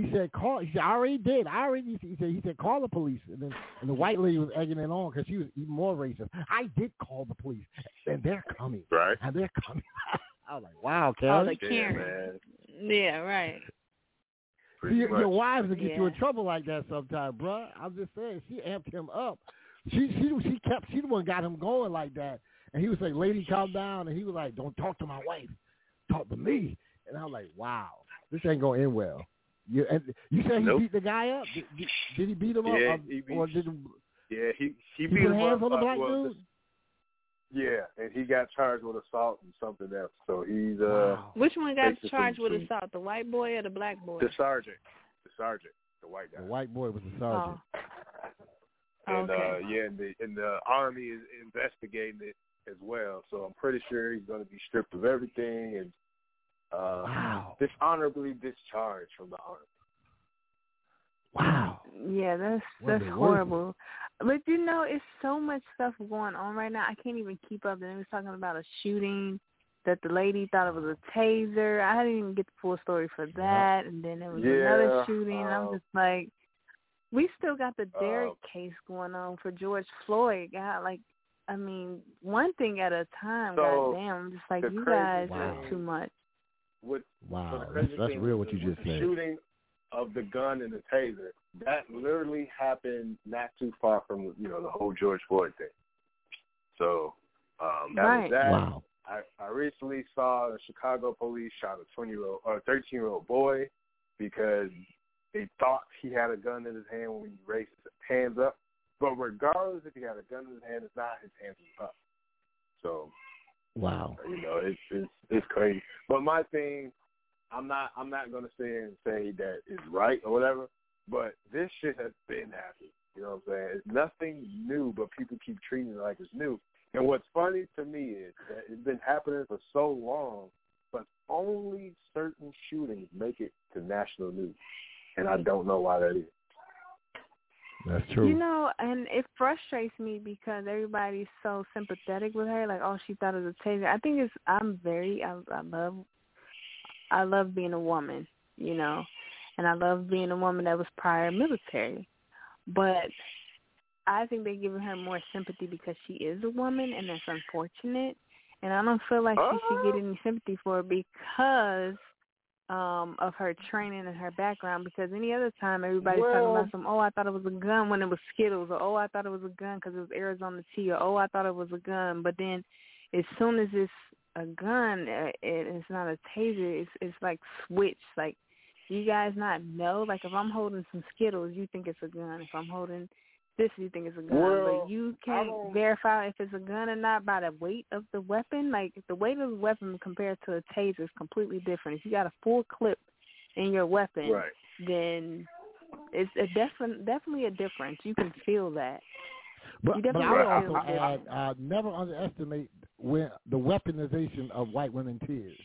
He said, "Call." He said, "I already did. I already." He said, "He said, call the police." And then, and the white lady was egging it on because she was even more racist. I did call the police, and they're coming. Right. And they're coming. I was like, "Wow, Oh, Karen." the Karen. man. Yeah, right. Pretty your, your wives will get you in trouble like that sometime, bruh. I'm just saying, she amped him up. She she she kept she the one got him going like that, and he was like, "Lady, calm down," and he was like, "Don't talk to my wife, talk to me." And I was like, "Wow, this ain't gonna end well." You and you said he Nope. beat the guy up. Did, did, did he beat him Yeah, up, he beat- or did he, Yeah, he he he beat put him hands up, on the uh, black well, dude? Yeah, and he got charged with assault and something else. So he's uh Wow. Which one got charged with two. assault? The white boy or the black boy? the sergeant, the sergeant, the white guy. The white boy was a Oh. sergeant. and okay. uh, yeah, and the, and the army is investigating it as well. So I'm pretty sure he's going to be stripped of everything and uh, Wow. dishonorably discharged from the army. Wow. Yeah, that's What that's they horrible. But you know, it's so much stuff going on right now. I can't even keep up. And they was talking about a shooting that the lady thought it was a taser. I didn't even get the full story for that. And then there was another Yeah, shooting. and I'm um, just like, we still got the Derek um, case going on for George Floyd. God, like, I mean, one thing at a time. So, goddamn, I'm just like you crazy guys thing- are too much. With Wow. the That's, that's thing real what you just said. Shooting of the gun and the taser that literally happened not too far from you know the whole George Floyd thing. So um, that Right. was that. Wow. I, I recently saw the Chicago police shot a twenty year old or a thirteen year old boy because they thought he had a gun in his hand when he raised his hands up. But regardless if he had a gun in his hand it's not, his hands were up. So Wow. you know, it's it's it's crazy. But my thing, I'm not I'm not gonna here and say that it's right or whatever. But this shit has been happening. You know what I'm saying? It's nothing new, but people keep treating it like it's new. And what's funny to me is that it's been happening for so long, but only certain shootings make it to national news, and I don't know why that is. That's true. You know, and it frustrates me because everybody's so sympathetic with her. Like, oh, she thought it was a taser. I think it's. I'm very. I, I love. I love being a woman. You know, and I love being a woman that was prior military. But I think they're giving her more sympathy because she is a woman, and that's unfortunate. And I don't feel like she should get oh. any sympathy for it because um of her training and her background because any other time everybody's talking about some oh I thought it was a gun when it was Skittles or oh I thought it was a gun because it was Arizona tea or oh I thought it was a gun. But then as soon as it's a gun uh, it, it's not a taser it's it's like switch like you guys not know? Like if I'm holding some Skittles you think it's a gun. If I'm holding this you think it's a gun Well, but you can't verify if it's a gun or not by the weight of the weapon like the weight of the weapon compared to a taser is completely different if you got a full clip in your weapon Right. then it's a definitely definitely a difference. You can feel that. But, but I definitely would feel also it. add, uh, never underestimate when the weaponization of white women tears.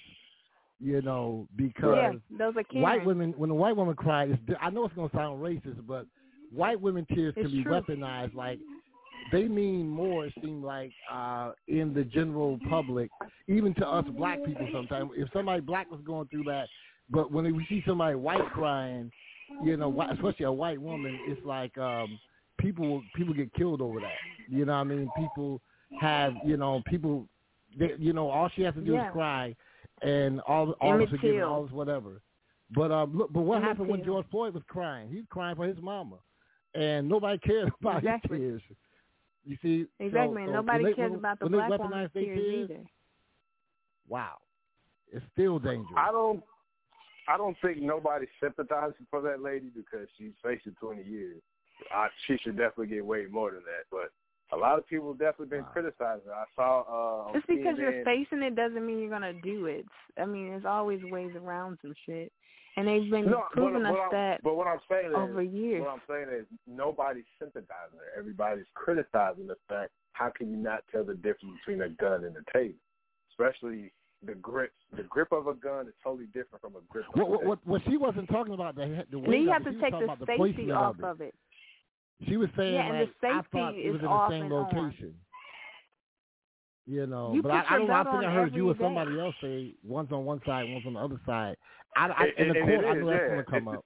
You know, because yeah, those are white women, when a white woman cries, I know it's going to sound racist, but white women tears can be true. weaponized. Like they mean more. It seems like uh, in the general public, even to us black people. Sometimes, if somebody black was going through that, but when we see somebody white crying, you know, especially a white woman, it's like um, people people get killed over that. You know what I mean? People have you know people, they, you know, all she has to do Yeah. is cry, and all all Emmett is forgiven, all is whatever. But um, look, but what happened when George Floyd was crying? He was crying for his mama, and nobody cares about Exactly. his tears. You see, so- exactly. and so nobody when they- cares when- about the black weaponize woman's their tears tears, either. Wow, it's still dangerous. I don't I don't think nobody's sympathizing for that lady because she's facing 20 years. I, she should definitely get way more than that. But a lot of people have definitely been Wow. criticizing. I saw uh, Just because you're facing it doesn't mean you're gonna do it. I mean, there's always ways around some shit, and they've been no, proving but, us what I'm, that but what I'm saying is, over years. what I'm saying is nobody's sympathizing her. Everybody's criticizing the fact how can you not tell the difference between a gun and a taser, especially the grip. The grip of a gun is totally different from a grip. Of What, a what, taser. what, what she wasn't talking about the the and then weight you of have it. to She was take the about the safety off of it. of it. She was saying Yeah, and like the I safety thought it is was in the same and on. location. You know, You but I, I don't. I think I heard you or every day. somebody else say one's on one side, one's on the other side. I, I, And- in the and court, I know that's yeah. going to come It's- up.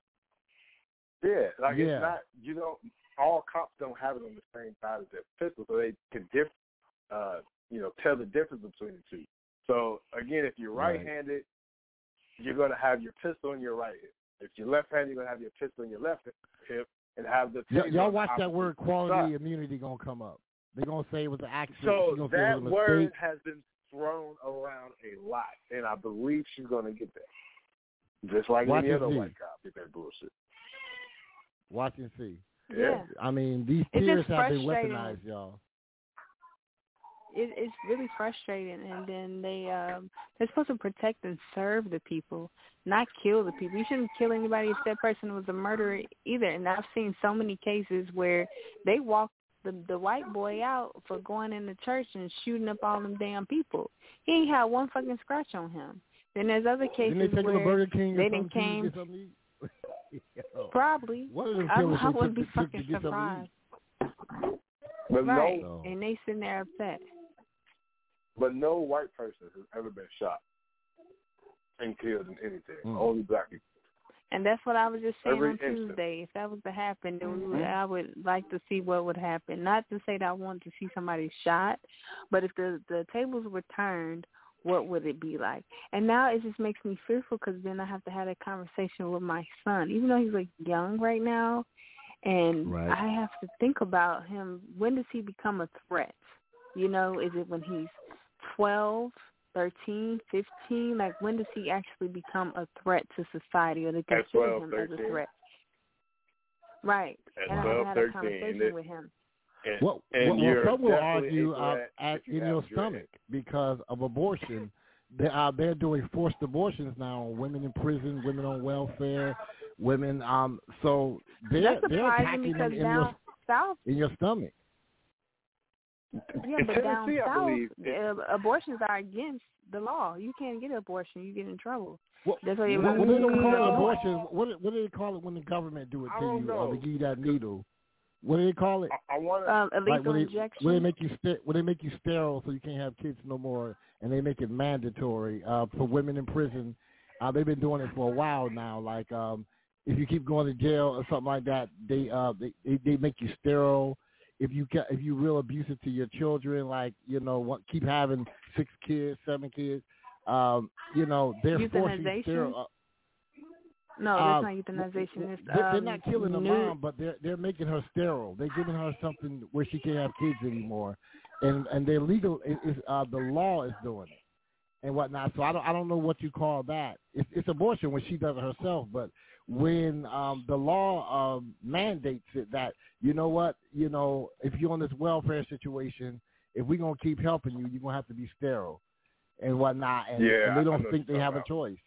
Yeah, like Yeah. it's not you don't all cops don't have it on the same side as their pistol, so they can diff uh you know, tell the difference between the two. So again, if you're Right. right handed, you're gonna have your pistol in your right hip. If you're left handed, you're gonna have your pistol in your left hip and have the Y- y'all watch that word quality side. immunity going to come up. They're going to say it was an accident. So She's gonna say it that word has been thrown around a lot, and I believe she's gonna get that. Just like Watch any other see. white cop get that bullshit. Watch and see. Yeah. I mean, these It's tears have been weaponized, y'all. it, it's really frustrating. And then they um they're supposed to protect and serve the people, not kill the people. You shouldn't kill anybody if that person was a murderer either. And I've seen so many cases where they walk the the white boy out for going in the church and shooting up all them damn people. He ain't had one fucking scratch on him. Then there's other cases Didn't they take where him Burger King they didn't came. to get something to eat? Probably. One of them I, I wouldn't be the trip to fucking get something to surprised. But right. no, And they sitting there upset. but no white person has ever been shot and killed in anything. Mm. Only black people. And that's what I was just saying Every on instant. Tuesday. If that was to happen, then we would, Mhm. I would like to see what would happen. Not to say that I want to see somebody shot, but if the the tables were turned, what would it be like? And now it just makes me fearful because then I have to have a conversation with my son, even though he's like young right now, and Right. I have to think about him. When does he become a threat? You know, is it when he's twelve? 13, 15, like when does he actually become a threat to society or they At consider 12, him as a threat? Right. At and 12, I had a conversation it- with him. And, What, and what, you're some will argue a uh, at, you in your dread. stomach because of abortion. They are they're doing forced abortions now. On women in prison, women on welfare, women. Um, so they're That's they're surprising attacking because them in down your south, in your stomach. yeah, In but down Tennessee, I south, believe, uh, abortions are against the law. You can't get an abortion; you get in trouble. What, That's why what, what they don't call it abortion. What what do they call it when the government do it to you? know. Or they give you that needle. What do they call it? I, I want to. Um, a Like lethal when they, injection. when they make you st- when they make you sterile so you can't have kids no more, and they make it mandatory uh, for women in prison. Uh, they've been doing it for a while now. Like um, if you keep going to jail or something like that, they uh, they, they they make you sterile. If you ca- if you real abusive to your children, like you know, what, keep having six kids, seven kids, um, you know, they're forcing Euthanization? sterile. Uh, no, uh, that's not euthanization. It's they- um, they're not killing the new- mom, but they're they're making her sterile. They're giving her something where she can't have kids anymore, and and they're legal. It, it's, uh, the law is doing it and whatnot. So I don't I don't know what you call that. It's, it's abortion when she does it herself, but when um, the law um, mandates it that you know what you know if you're on this welfare situation, if we're gonna keep helping you, you're gonna have to be sterile and whatnot. And, Yeah, and they don't think they you're have a choice.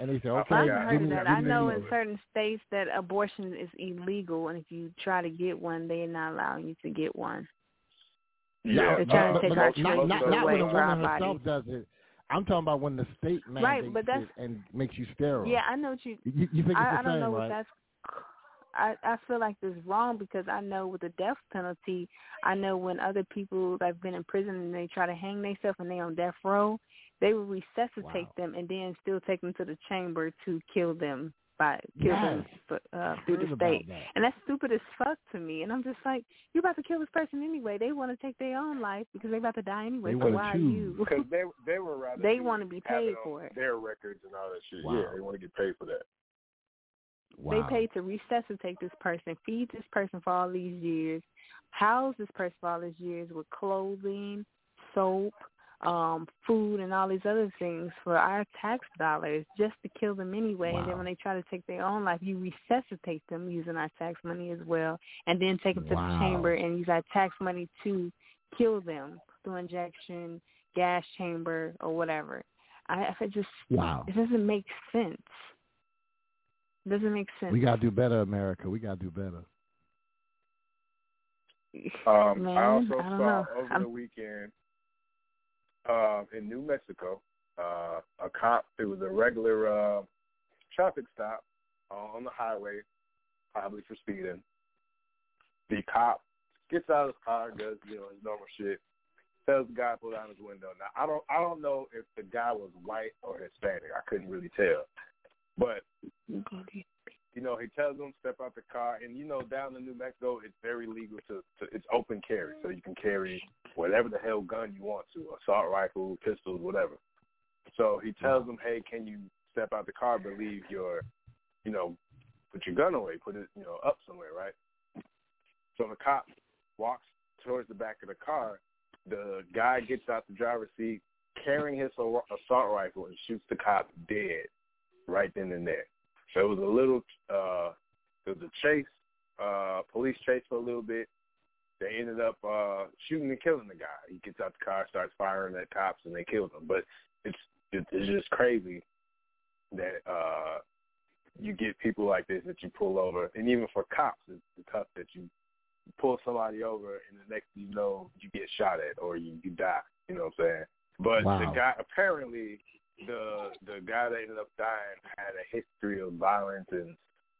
And they say, I okay, I've heard of that. I know in certain states that abortion is illegal, and if you try to get one, they're not allowing you to get one. Yeah, They're trying to but, take but our not, choices not, not when a woman herself bodies. does it. I'm talking about when the state mandates Right, but that's- it and makes you sterile. Yeah, I know what you. You, you think it's I, the I don't same, know right? what that's. I I feel like this wrong because I know with the death penalty, I know when other people that've been in prison and they try to hang themselves and they on death row, they will resuscitate Wow. them and then still take them to the chamber to kill them by kill them Yes. uh, through the state. that. And that's stupid as fuck to me. And I'm just like, you're about to kill this person anyway. They want to take their own life because they're about to die anyway. They so wanna why choose. are you? because they they were rather They wanna be paid for it. Their records and all that shit. Wow. Yeah, they want to get paid for that. Wow. They paid to resuscitate this person, feed this person for all these years, house this person for all these years with clothing, soap, um, food, and all these other things for our tax dollars just to kill them anyway. And then when they try to take their own life, you resuscitate them using our tax money as well, and then take them to Wow. the chamber and use our tax money to kill them through injection, gas chamber, or whatever. I, I just Wow. it doesn't make sense. It doesn't make sense. We gotta do better, America. We gotta do better. Um, Man, I also I don't saw know. over I'm- the weekend uh, in New Mexico, uh, a cop. It was a regular uh, traffic stop on the highway, probably for speeding. The cop gets out of his car, does you know his normal shit, tells the guy to pull down his window. Now I don't I don't know if the guy was white or Hispanic. I couldn't really tell, but you know, he tells them step out the car, and you know, down in New Mexico, it's very legal to, to it's open carry, so you can carry whatever the hell gun you want to, assault rifle, pistols, whatever. So he tells them, hey, can you step out the car, but leave your, you know, put your gun away, put it, you know, up somewhere, right? So the cop walks towards the back of the car. The guy gets out the driver's seat, carrying his assault rifle, and shoots the cop dead right then and there. So it was a little, uh, it was a chase, uh, police chase for a little bit. They ended up uh, shooting and killing the guy. He gets out the car, starts firing at cops, and they killed him. But it's it's just crazy that uh, you get people like this that you pull over, and even for cops, it's, it's tough that you pull somebody over, and the next thing you know, you get shot at or you, you die. You know what I'm saying? But wow. the guy apparently the the guy that ended up dying had a history of violence and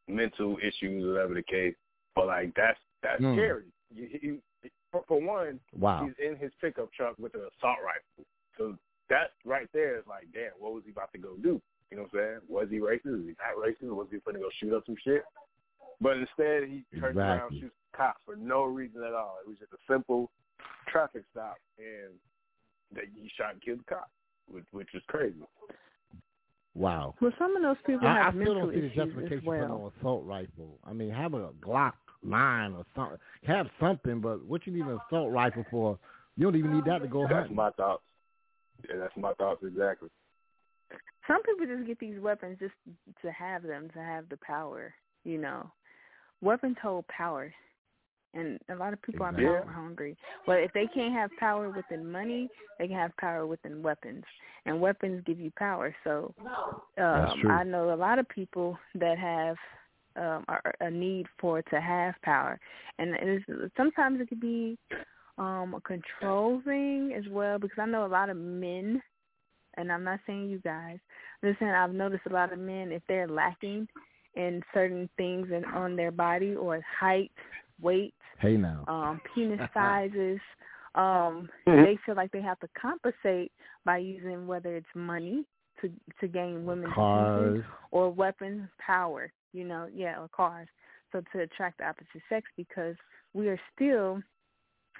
mental issues, whatever the case. But like that's that's mm. scary. You, he, for, for one, wow. he's in his pickup truck with an assault rifle. So that right there is like, damn, what was he about to go do? You know what I'm saying? Was he racist? Was he not racist? Was he going to go shoot up some shit? But instead, he turns exactly. around, shoots the cop for no reason at all. It was just a simple traffic stop, and that he shot and killed the cop, which, which is crazy. Wow. Well, some of those people I, have I still mental don't see the justification as well. for an assault rifle. I mean, have a Glock nine or something. Have something, but what you need an assault rifle for? You don't even need that to go That's hunting. my thoughts. Yeah, that's my thoughts exactly. Some people just get these weapons just to have them, to have the power. You know, weapons hold power, and a lot of people are power hungry. But if they can't have power within money, they can have power within weapons, and weapons give you power. So, um. I know a lot of people that have um, are, a need for to have power, and it is, sometimes it could be um, a control thing as well. Because I know a lot of men, and I'm not saying you guys. Saying I've noticed a lot of men if they're lacking in certain things in, on their body or height, weight, Hey now. um, penis sizes. Um, Mhm. They feel like they have to compensate by using whether it's money to to gain women's Cars. attention or weapons, power. You know, yeah, or cars. So to attract the opposite sex because we are still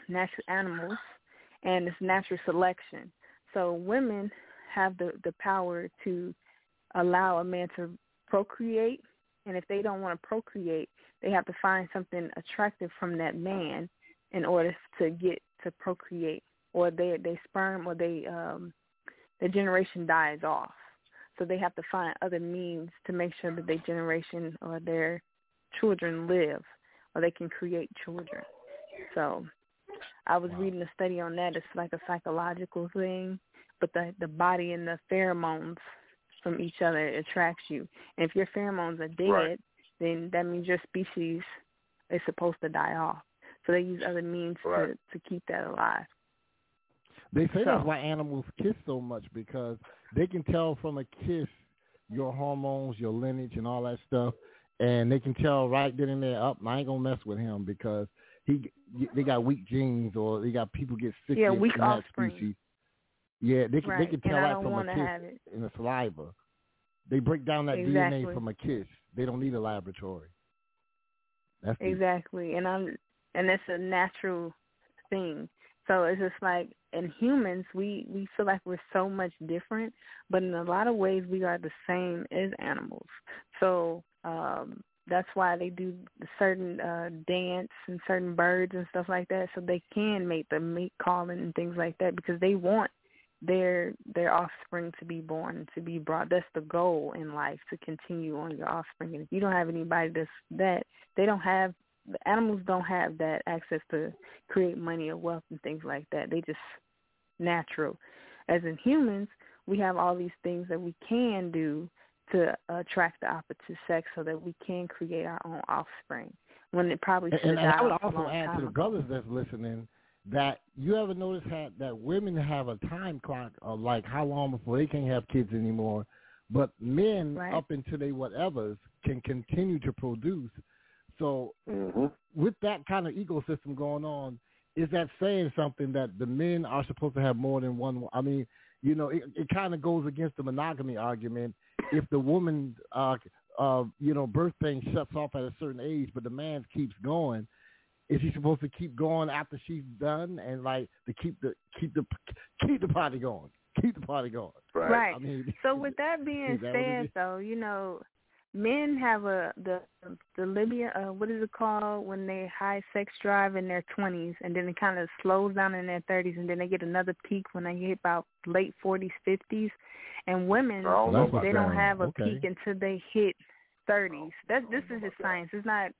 natural animals, and it's natural selection. So women have the the power to allow a man to procreate, and if they don't want to procreate, they have to find something attractive from that man in order to get to procreate, or they they sperm or they um their generation dies off. So they have to find other means to make sure that their generation or their children live, or they can create children. So I was Wow. reading a study on that. It's like a psychological thing, but the the body and the pheromones from each other attracts you. And if your pheromones are dead, Right. Then that means your species is supposed to die off. So they use other means Right. to to keep that alive. They say that's why animals kiss so much because they can tell from a kiss your hormones, your lineage, and all that stuff, and they can tell right then and there. Up, I ain't gonna mess with him because he they got weak genes or they got people get sick Yeah, in, weak that offspring. species. Yeah, they can right. they can tell and that from a kiss in the saliva. They break down that Exactly. DNA from a kiss. They don't need a laboratory. That's the- Exactly. And I'm and it's a natural thing. So it's just like in humans we we feel like we're so much different, but in a lot of ways we are the same as animals. So um that's why they do certain uh dance and certain birds and stuff like that so they can make the mate calling and things like that because they want their their offspring to be born to be brought. That's the goal in life to continue on your offspring. And if you don't have anybody that's that they don't have the animals don't have that access to create money or wealth and things like that. They just natural. As in humans we have all these things that we can do to attract the opposite sex so that we can create our own offspring when it probably should And, and I would also add to the brothers that's listening that you ever notice that that women have a time clock of like how long before they can't have kids anymore, but men Right. up until they whatevers can continue to produce. So Mm-hmm. with that kind of ecosystem going on, is that saying something that the men are supposed to have more than one? I mean, you know, it, it kind of goes against the monogamy argument. If the woman, uh, uh, you know, birth thing shuts off at a certain age, but the man keeps going, is he supposed to keep going after she's done and like to keep the keep the keep the party going, keep the party going? Right. Right. I mean, So with that being that said, is? though, you know, men have a the the libido uh, what is it called when they high sex drive in their twenties, and then it kind of slows down in their thirties, and then they get another peak when they hit about late forties, fifties, and women I don't know That's about they don't I'm have a okay. peak until they hit thirties. That this is just science. It's not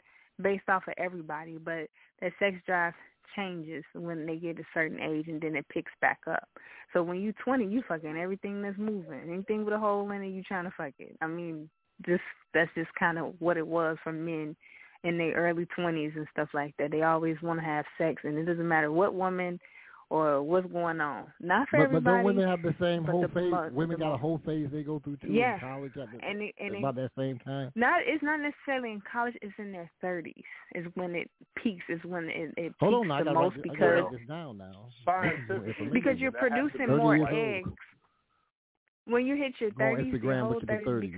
based off of everybody, but that sex drive changes when they get a certain age, and then it picks back up. So when you 20, you fucking everything that's moving. Anything with a hole in it, you trying to fuck it. I mean, just that's just kind of what it was for men in their early twenties and stuff like that. They always want to have sex, and it doesn't matter what woman or what's going on. Not for but, everybody. But don't women have the same whole the, phase? Most, women got a whole phase they go through too yeah. in college at the, and it, and about it, that same time. Not it's not necessarily in college. It's in their thirties. Is when it peaks. Is when it, it Hold peaks on, the I most write, because I write this down now. because you're producing more eggs. When you hit your thirties, your whole thirties,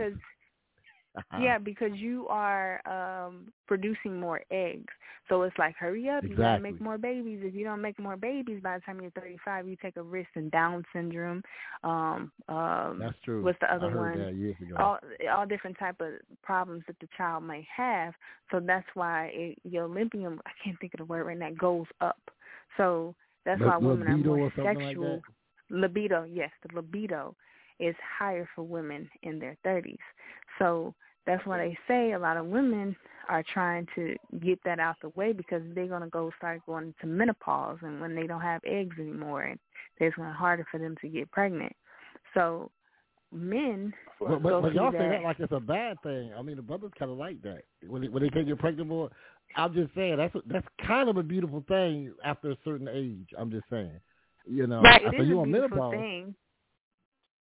because yeah, because you are um producing more eggs. So it's like, hurry up, exactly. you gotta make more babies. If you don't make more babies by the time you're 35, you take a risk in Down syndrome. Um, um, That's true. What's the other I one? That years ago. All all different type of problems that the child may have. So that's why it, your Olympium, I can't think of the word right now, goes up. So that's L- why women are more sexual. Like libido, yes, the libido is higher for women in their 30s. So that's why they say a lot of women are trying to get that out the way because they're going to go start going into menopause and when they don't have eggs anymore and it's going to be harder for them to get pregnant. So men but, but, but y'all that. say that like it's a bad thing. I mean, the brothers kind of like that when they, when they think you're pregnant more. I'm just saying that's that's kind of a beautiful thing after a certain age. I'm just saying, you know, right? after It is you a on menopause, thing.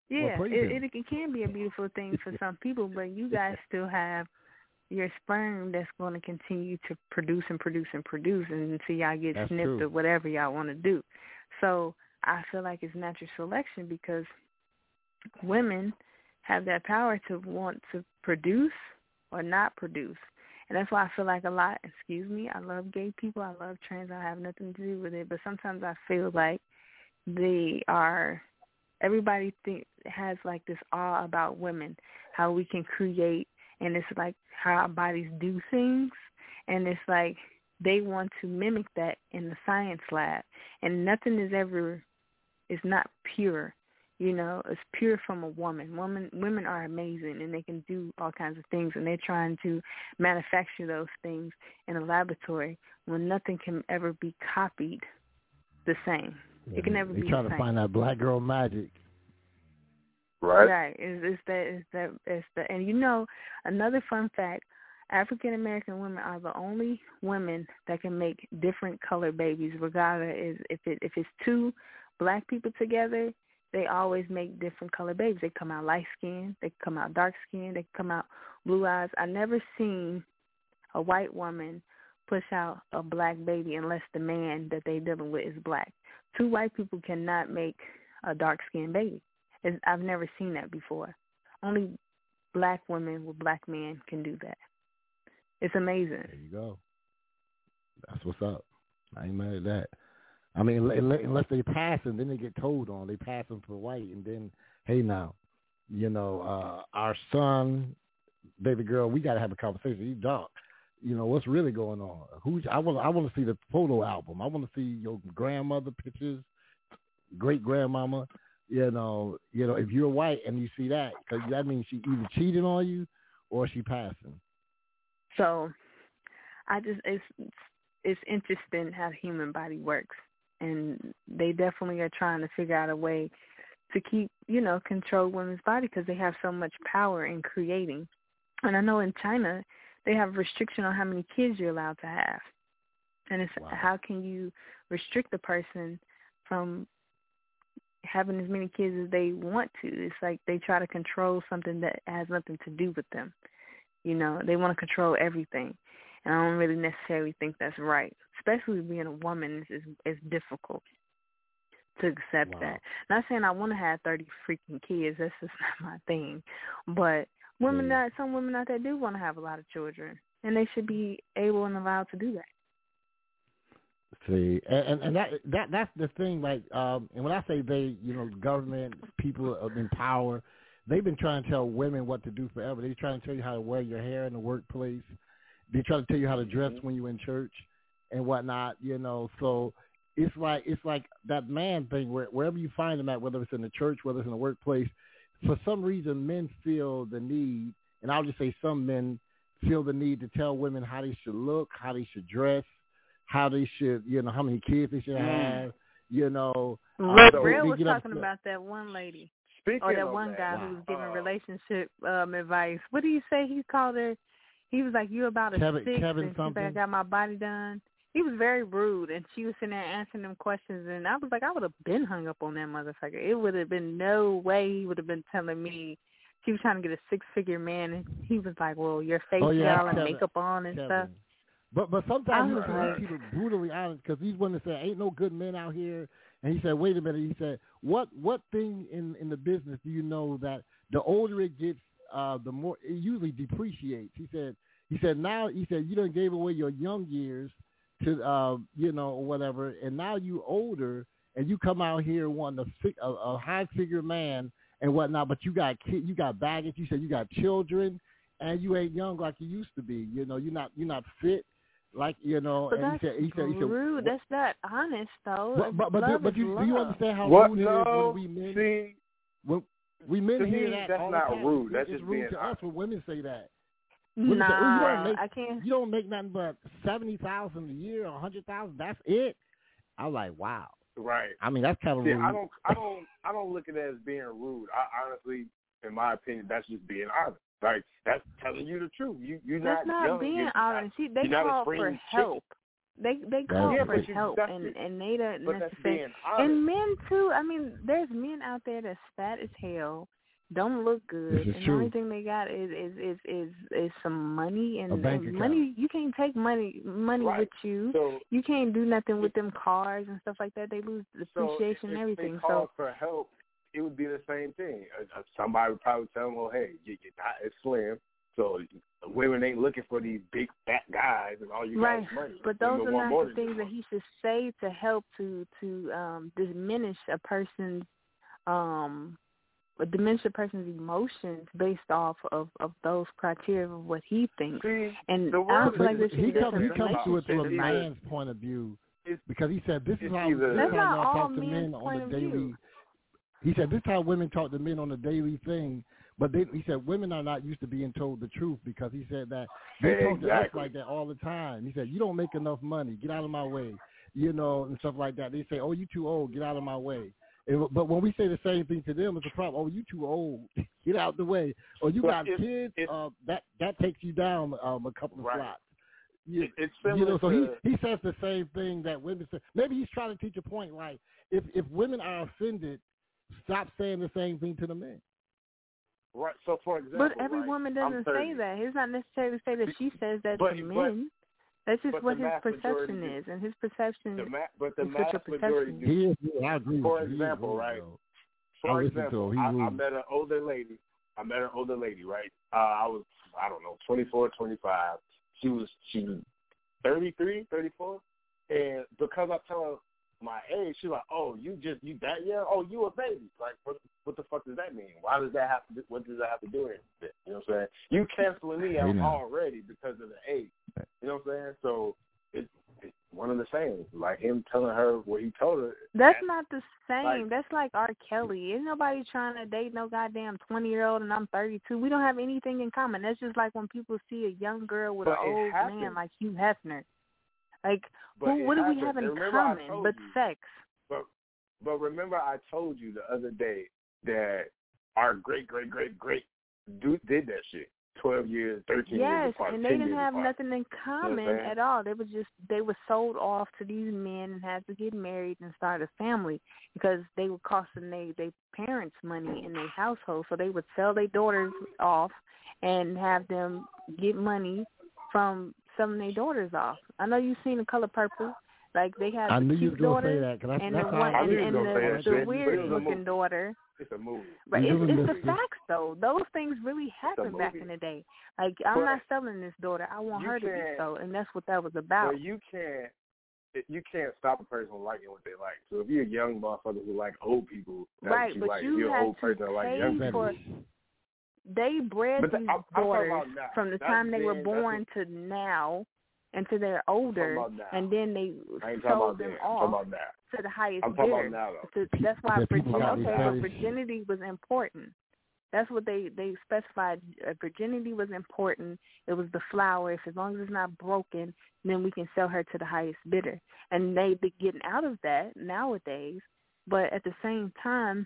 Yeah, well, it, it it can be a beautiful thing for some people, but you guys still have your sperm that's going to continue to produce and produce and produce until y'all get That's snipped true. or whatever y'all want to do. So I feel like it's natural selection because women have that power to want to produce or not produce. And that's why I feel like a lot, excuse me, I love gay people, I love trans, I have nothing to do with it, but sometimes I feel like they are everybody think has like this awe about women, how we can create and it's like how our bodies do things. And it's like they want to mimic that in the science lab. And nothing is ever is not pure you know? It's pure from a woman. Women women are amazing and they can do all kinds of things and they're trying to manufacture those things in a laboratory when nothing can ever be copied the same it can never they be trying the to find that black girl magic. Right. Right. Is is that is that is the and you know another fun fact, African American women are the only women that can make different color babies regardless if it if it's two black people together, they always make different color babies. They come out light skinned, they come out dark skinned, they come out blue eyes. I never seen a white woman push out a black baby unless the man that they dealing with is black. Two white people cannot make a dark skinned baby. I've never seen that before. Only black women with black men can do that. It's amazing. There you go. That's what's up. I ain't mad at that. I mean, unless they pass them, then they get told on. They pass them for white, and then, hey, now, you know, uh, our son, baby girl, we got to have a conversation. You dark. You know what's really going on? Who's I want? I want to see the photo album. I want to see your grandmother pictures, great grandmama. You know, you know, if you're white and you see that, because that means she either cheated on you or she passing. So, I just it's it's interesting how the human body works, and they definitely are trying to figure out a way to keep you know control women's body because they have so much power in creating. And I know in China they have restriction on how many kids you're allowed to have, and it's wow. how can you restrict a person from having as many kids as they want to. It's like they try to control something that has nothing to do with them. You know, they want to control everything. And I don't really necessarily think that's right. Especially being a woman is is difficult to accept wow. that. Not saying I want to have thirty freaking kids. That's just not my thing. But women yeah. that some women out there do want to have a lot of children, and they should be able and allowed to do that. See, and and that that that's the thing. Like, um, and when I say they, you know, government people in power, they've been trying to tell women what to do forever. They're trying to tell you how to wear your hair in the workplace. They try to tell you how to dress when you're in church and whatnot. You know, so it's like it's like that man thing where wherever you find them at, whether it's in the church, whether it's in the workplace, for some reason men feel the need, and I'll just say some men feel the need to tell women how they should look, how they should dress, how they should, you know, how many kids they should Mm. have, you know. Rick uh, Real they was talking upset. about that one lady. Speaking or that one that, guy wow. who was giving uh, relationship um advice. What do you say he called her? He was like, "You about a Kevin, six, Kevin and something. I got my body done." He was very rude, and she was sitting there answering them questions, and I was like, I would have been hung up on that motherfucker. It would have been no way he would have been telling me she was trying to get a six figure man, and he was like, "Well, your face Oh, yeah, and makeup on and Kevin. stuff." But but sometimes was you can keep it brutally honest because these women say, "Ain't no good men out here." And he said, "Wait a minute." He said, "What what thing in in the business do you know that the older it gets, uh, the more it usually depreciates?" He said. He said now he said you done gave away your young years to uh, you know whatever, and now you older and you come out here wanting a, a, a high figure man and whatnot, but you got kid, you got baggage. You said you got children, and you ain't young like you used to be. You know, you're not you're not fit like you know. But and that's he said he said he said rude. That's not honest, though. but but, but, do, but is you, do you understand how What? rude it is when we men See, when we men to hear me, that that's all not the time. rude. That's it's just rude being to us when women say that. Nah, Women "Oh, you don't make I can't. you don't make nothing but seventy thousand a year or a hundred thousand. That's it. I'm like, wow. right. I mean, that's kind of See, rude. I don't, I don't, I don't look at it as being rude. I honestly, in my opinion, that's just being honest. Like that's telling you the truth. You, you're That's not, not being you're not- honest. See, they you're not a call for chicken. help. They they call Yeah, for help, and it. and they don't necessarily. And men too. I mean, there's men out there that's fat as hell, don't look good, This is and true. the only thing they got is is is is, is some money and, A bank and money. You can't take money money Right. with you. so, You can't do nothing with them cars and stuff like that. They lose so depreciation if and everything. They call So for help. It would be the same thing. Uh, uh, Somebody would probably tell them, "Well, hey, you, you're not as slim, so women ain't looking for these big fat guys, and all you right, got money." but those are not the things that he should say to help to to um diminish a person's um diminish a person's emotions based off of of those criteria of what he thinks. See, And the I world don't feel like is there should he be comes he comes to it through a It's either- man's point of view because he said this is how either- this how y'all talk to men on point the daily. He said this is how women talk to men on the daily thing. But they, he said women are not used to being told the truth because he said that they talk to us like that all the time. He said you don't make enough money, get out of my way, you know, and stuff like that. They say oh you too old, get out of my way. And, but when we say the same thing to them, it's a problem. Oh, you too old, get out the way. Or you But got it's- kids, it's- uh, that that takes you down um, a couple of Right. slots. You, It- it's you similar know, so to, he he says the same thing that women say. Maybe he's trying to teach a point. Like if if women are offended, stop saying the same thing to the men. right. So, for example, But every right, woman doesn't say that. He's not necessarily say that she says that But- to but- men. That's just but what his mass majority perception is, and his perception. The ma- but the It's such a majority perception. do. He is. Yeah, I agree. For with you. He example, right? though. For I example. He I, I met an older lady. I met an older lady, right? Uh, I was, I don't know, 24, 25. She was, she was 33, 34. And because I tell her my age, she's like, oh, you just, you that young? Oh, you a baby. Like, what, what the fuck does that mean? Why does that have to, do, what does that have to do with it? You know what I'm saying? You canceling me Hey, out already because of the age. You know what I'm saying? So, it's, it's one of the same. Like him telling her what he told her. That's that- not the same. like- That's like R. Kelly. Ain't nobody trying to date no goddamn twenty year old and I'm thirty two. We don't have anything in common. That's just like when people see a young girl with an old happens. man like Hugh Hefner. Like But who, what do we have in And remember I common but you, sex? But but remember, I told you the other day that our great great great great dude did that shit. Twelve years, thirteen years Yes, and they didn't have apart. nothing in common saying? at all. They were just they were sold off to these men and had to get married and start a family because they were costing they they parents money in their household. So they would sell their daughters off and have them get money from selling their daughters off. I know you've seen the color purple. Like they have I knew you was gonna say that because and that's the one I and, knew and the, the shit, but it weird looking daughter. It's a movie. But it's, it's the facts though. Those things really happened back in the day. Like I'm But not selling this daughter. I want her to be can't- and that's what that was about. But you can't. You can't stop a person from liking what they like. So if you're a young motherfucker who like old people, that's Right, what you but like. you you're an old person that like young people. For- They bred the- these I'm- I'm daughters from the That's time they were then, that's born to now, until they're older, talking about now. and then they I ain't talking sold about them then. I'm off talking about now. to the highest I'm talking bidder. about now. So that's why That virginity. Okay, these so virginity was important. That's what they they specified. Uh, virginity was important. It was the flower. If as long as it's not broken, then we can sell her to the highest bidder. And they be getting out of that nowadays. But at the same time,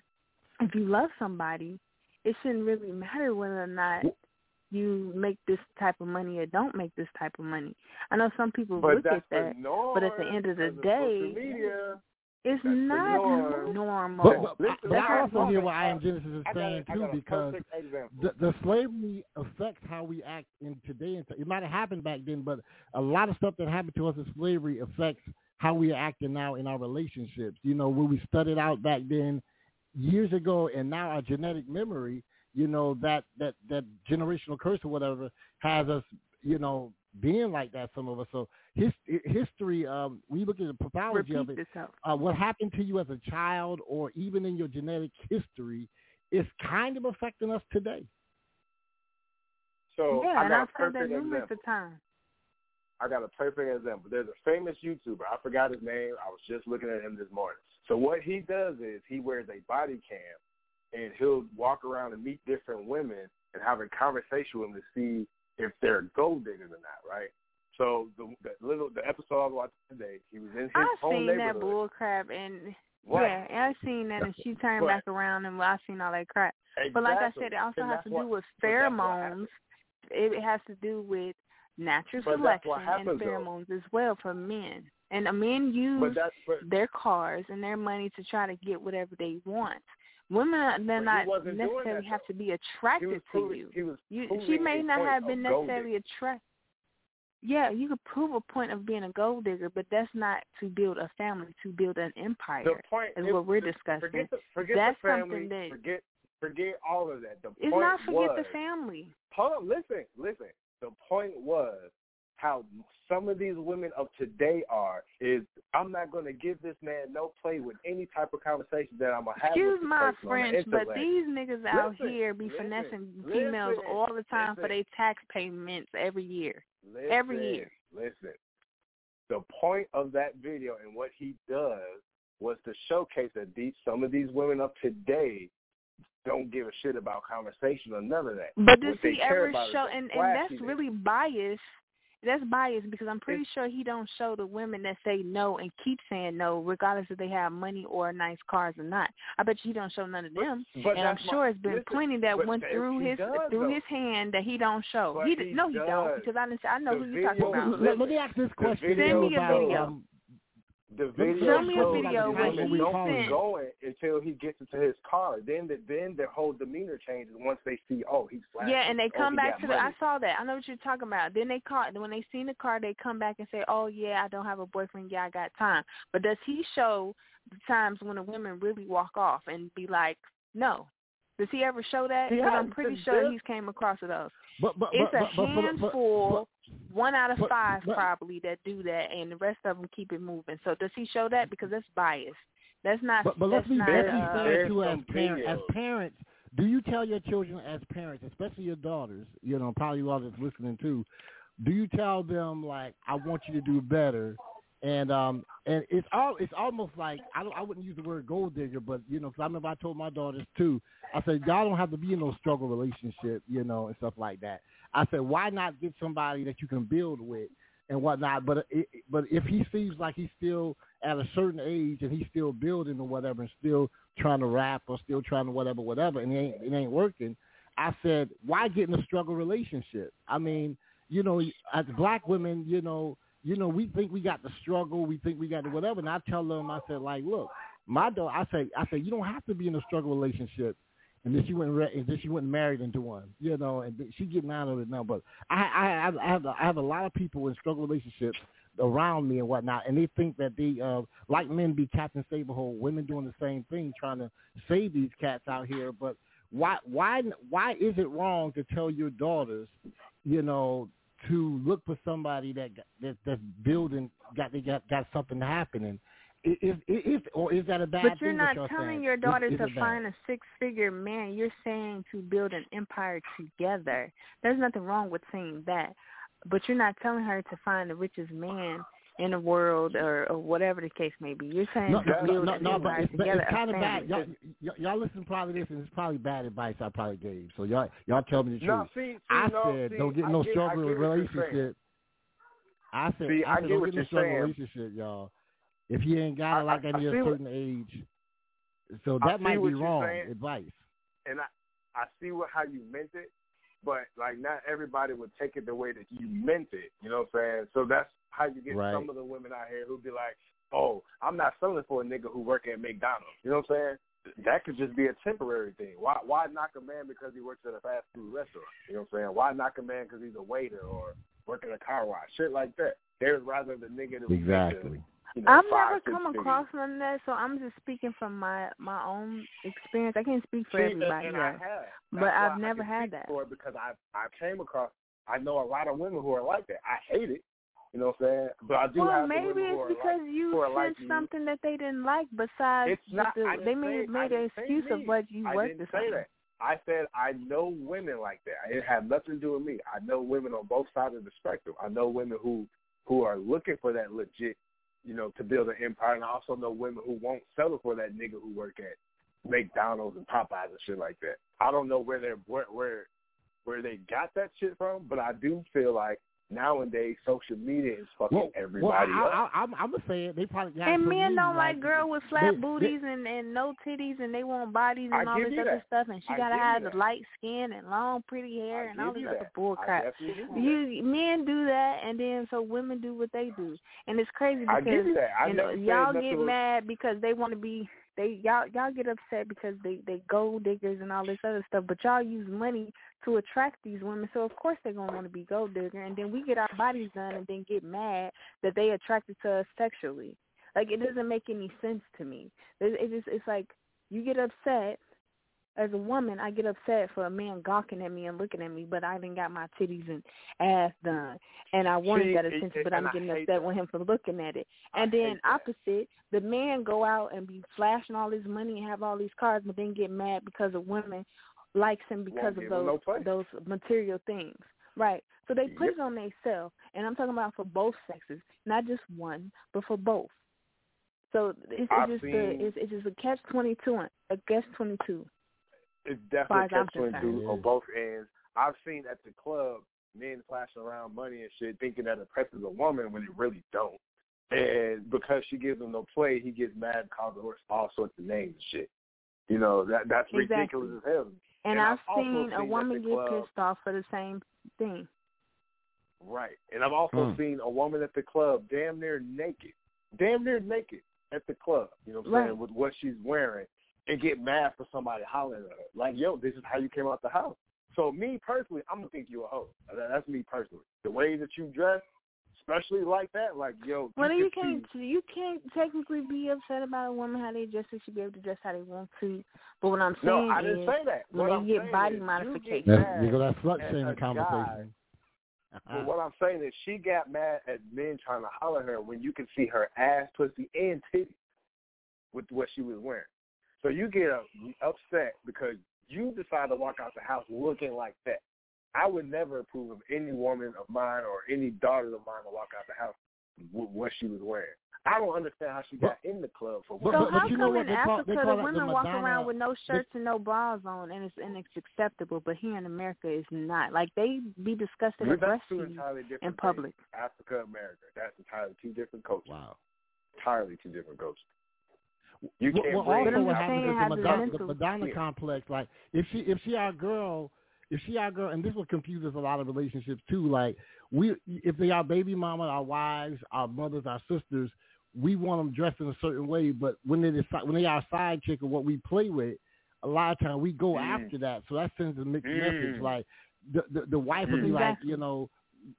if you love somebody, it shouldn't really matter whether or not you make this type of money or don't make this type of money. I know some people but look at that, but at the end of the day, media, it's not norm. normal. But, but, Listen, but I also hear what I am Genesis is I got, saying too, because the, the slavery affects how we act in today. And it might have happened back then, but a lot of stuff that happened to us in slavery affects how we are acting now in our relationships. You know, when we studied out back then years ago, and now our genetic memory, you know, that that that generational curse or whatever has us, you know, being like that. Some of us. So his, history, um, we look at the pathology of Repeat it itself. uh, what happened to you as a child or even in your genetic history is kind of affecting us today. So yeah, I and I've a said that numerous example. of times. I got a perfect example. There's a famous YouTuber. I forgot his name. I was just looking at him this morning. So what he does is he wears a body cam, and he'll walk around and meet different women and have a conversation with them to see if they're gold diggers or not, right? So the, the little the episode I was watching today, he was in his I've home seen that bull crap, and What? yeah, and I've seen that, and she turned back around, and I've seen all that crap. But like I said, it also And has to what- do with but that's what pheromones. It has to do with natural But selection and happens, though. pheromones as well for men. And men use But their cars and their money to try to get whatever they want. Women, they're not necessarily that, have to be attracted was to you. he was You, she may not have been necessarily attracted. Yeah, you could prove a point of being a gold digger, but that's not to build a family, to build an empire. The point is if- what we're discussing. Forget the, forget That's the family. something that- forget forget all of that. The It's point not forget was, the family. Hold on, listen, listen. The point was how some of these women of today are is I'm not going to give this man no play with any type of conversation that I'm gonna have. Excuse my person on the French, but these niggas out here be listen, finessing females listen, all the time for their tax payments every year. Listen, every year. Listen, the point of that video and what he does was to showcase that these some of these women of today don't give a shit about conversation or none of that. But does What he ever show? And and that's really biased. That's biased because I'm pretty sure he don't show the women that say no and keep saying no, regardless if they have money or nice cars or not. I bet you he don't show none of them. But and I'm that's my- sure it's been listen, plenty that but went through his does, through though. his hand that he don't show. But he, he no, he don't because I didn't. I know The who you're talking about. Let, let me ask this question. Send me a about, video. um, The video Show me a shows video where the women he don't sent- going until he gets into his car. Then the, then their whole demeanor changes once they see, oh, he's flashing. Yeah, and they oh, come he back got to the. money. I saw that. I know what you're talking about. Then they call when they seen the car. They come back and say, "Oh yeah, I don't have a boyfriend. Yeah, I got time." But does he show the times when the women really walk off and be like, "No"? Does he ever show that? He Because I'm pretty sure this- he's came across of those. but, but, It's but, a but, but, but, but, handful, one out of but- five but- probably that do that, and the rest of them keep it moving. So does he show that? Because that's biased. That's not. But, but let's that's be not, let's uh, fair There's too as some parents. As parents, do you tell your children as parents, especially your daughters, you know, probably a lot that's listening too, do you tell them like, I want you to do better? And um and it's all it's almost like I don't I wouldn't use the word gold digger, but you know, 'cause I remember I told my daughters too. I said y'all don't have to be in no struggle relationship, you know, and stuff like that. I said why not get somebody that you can build with and whatnot. But it, but if he seems like he's still at a certain age and he's still building or whatever and still trying to rap or still trying to whatever whatever and it ain't it ain't working, I said why get in a struggle relationship? I mean, you know, as black women, you know, you know, we think we got the struggle, we think we got the whatever, and I tell them, I said like, look, my daughter, I say, I say you don't have to be in a struggle relationship. And then she went, re- and then she went married into one, you know, and she getting out of it now. But I, I, I have, I have a lot of people in struggle relationships around me and whatnot, and they think that they, uh, like men be Captain Save-a-hoe, women doing the same thing, trying to save these cats out here. But why, why, why is it wrong to tell your daughters, you know, to look for somebody that got- that that's building, got they got got something happening? Is, is, is or is that a bad But you're not telling saying? your daughter is to find a six figure man. You're saying to build an empire together. There's nothing wrong with saying that. But you're not telling her to find the richest man in the world or, or whatever the case may be. You're saying No, to no, build no, an no, but it's, but together. it's kind of bad. Y'all, y'all, y'all listen probably this, and it's probably bad advice I probably gave. So y'all, y'all tell me the No, truth. see, see, I no, said see, don't get I no get- I struggle get what you're relationship. I said, See, I I said get don't what get no you're struggle saying. relationship, y'all. If you ain't got it like I- that I at see a what- certain age, so that might be wrong saying. advice. and I I see what how you meant it, but like not everybody would take it the way that you meant it. You know what I'm saying? So that's how you get Right. some of the women out here who be like, "Oh, I'm not selling for a nigga who work at McDonald's." You know what I'm saying? That could just be a temporary thing. Why why knock a man because he works at a fast food restaurant? You know what I'm saying? Why knock a man because he's a waiter or working a car wash? Shit like that. There's rather the nigga that Exactly. You know, I've five, never come figures. across none of that, so I'm just speaking from my my own experience. I can't speak for and- everybody and I else. have. But I've never had that. For it because I I came across. I know a lot of women who are like that. I hate it. You know what I'm saying? But I do well, have maybe women who it's are because like, you said like you. something that they didn't like. Besides, It's not. the, they say, made I made an excuse of what you I worked didn't say that. I said I know women like that. It had nothing to do with me. I know women on both sides of the spectrum. I know women who who are looking for that legit, you know, to build an empire, and I also know women who won't settle for that nigga who work at McDonald's and Popeyes and shit like that. I don't know where they're where where where they got that shit from, but I do feel like nowadays social media is fucking Well, everybody well, up. I, I, I'm, I'm gonna say it. They probably got And men don't like girls with flat they- they- booties and and no titties, and they want bodies and I all this other that. stuff, and she I gotta have the light skin and long pretty hair I and all give this other that. bull crap. you that. Men do that, and then so women do what they do, and it's crazy because give get that. I you know y'all get mad because they want to be they y'all y'all get upset because they they gold diggers and all this other stuff, but y'all use money to attract these women, so of course they're gonna want to be gold digger, and then we get our bodies done and then get mad that they attracted to us sexually. Like it doesn't make any sense to me. It, it just it's like you get upset as a woman. I get upset for a man gawking at me and looking at me, but I didn't got my titties and ass done, and I wanted See, that attention, it- but I'm getting upset that. with him for looking at it. And I then opposite, the man go out and be flashing all his money and have all these cars, but then get mad because of woman likes him because give of those no those material things. Right. So they put Yep. it on themselves, and I'm talking about for both sexes, not just one, but for both. So it's, it's just uh, seen- the it's, it's just a catch twenty two, a catch twenty two. It's far definitely as I'm catch twenty on both ends. I've seen at the club men flashing around money and shit, thinking that impresses a woman when they really don't. And because she gives him no play, he gets mad and calls her all sorts of names and shit. You know that that's Exactly. ridiculous as hell. And, And I've, I've seen seen a woman get club- pissed off for the same thing. Right. And I've also Hmm. seen a woman at the club damn near naked, damn near naked at the club, you know what I'm saying, with what she's wearing and get mad for somebody hollering at her. Like, yo, this is how you came out the house. So me personally, I'm gonna think you a hoe. That's me personally. The way that you dress, especially like that, like yo, Well, you you can can't you can't technically be upset about a woman how they dress. They should be able to dress how they want to. But what I'm see, no, saying I didn't is, say that. when What they I'm get body is you modifications- get That's, you know, mad that's slut at shaming a conversation. But uh-huh. what I'm saying is she got mad at men trying to holler at her when you can see her ass, pussy, and titties with what she was wearing. So you get uh, upset because you decide to walk out the house looking like that. I would never approve of any woman of mine or any daughter of mine to walk out the house with what she was wearing. I don't understand how she got in the club for but- so what. how you know come in They call- Africa the call it the women walk around with no they- shirts and no bras on, and it's and it's acceptable, but here in America it's not. Like they be disgusted Well, at that's breastfeeding entirely different in things. public. Africa, America. That's entirely two different cultures. Wow. Entirely two different cultures. You well, can't well, bring also what happens is the the Madonna, the Madonna Yeah. complex. Like if she if she our girl, if she our girl, and this will confuse us a lot of relationships too. Like we if they our baby mama, our wives, our mothers, our sisters, we want them dressed in a certain way. But when they decide when they our side chick or what we play with, a lot of times we go Mm. after that. So that sends a mixed Mm. message. Like the the, the wife will be Mm. like, you know,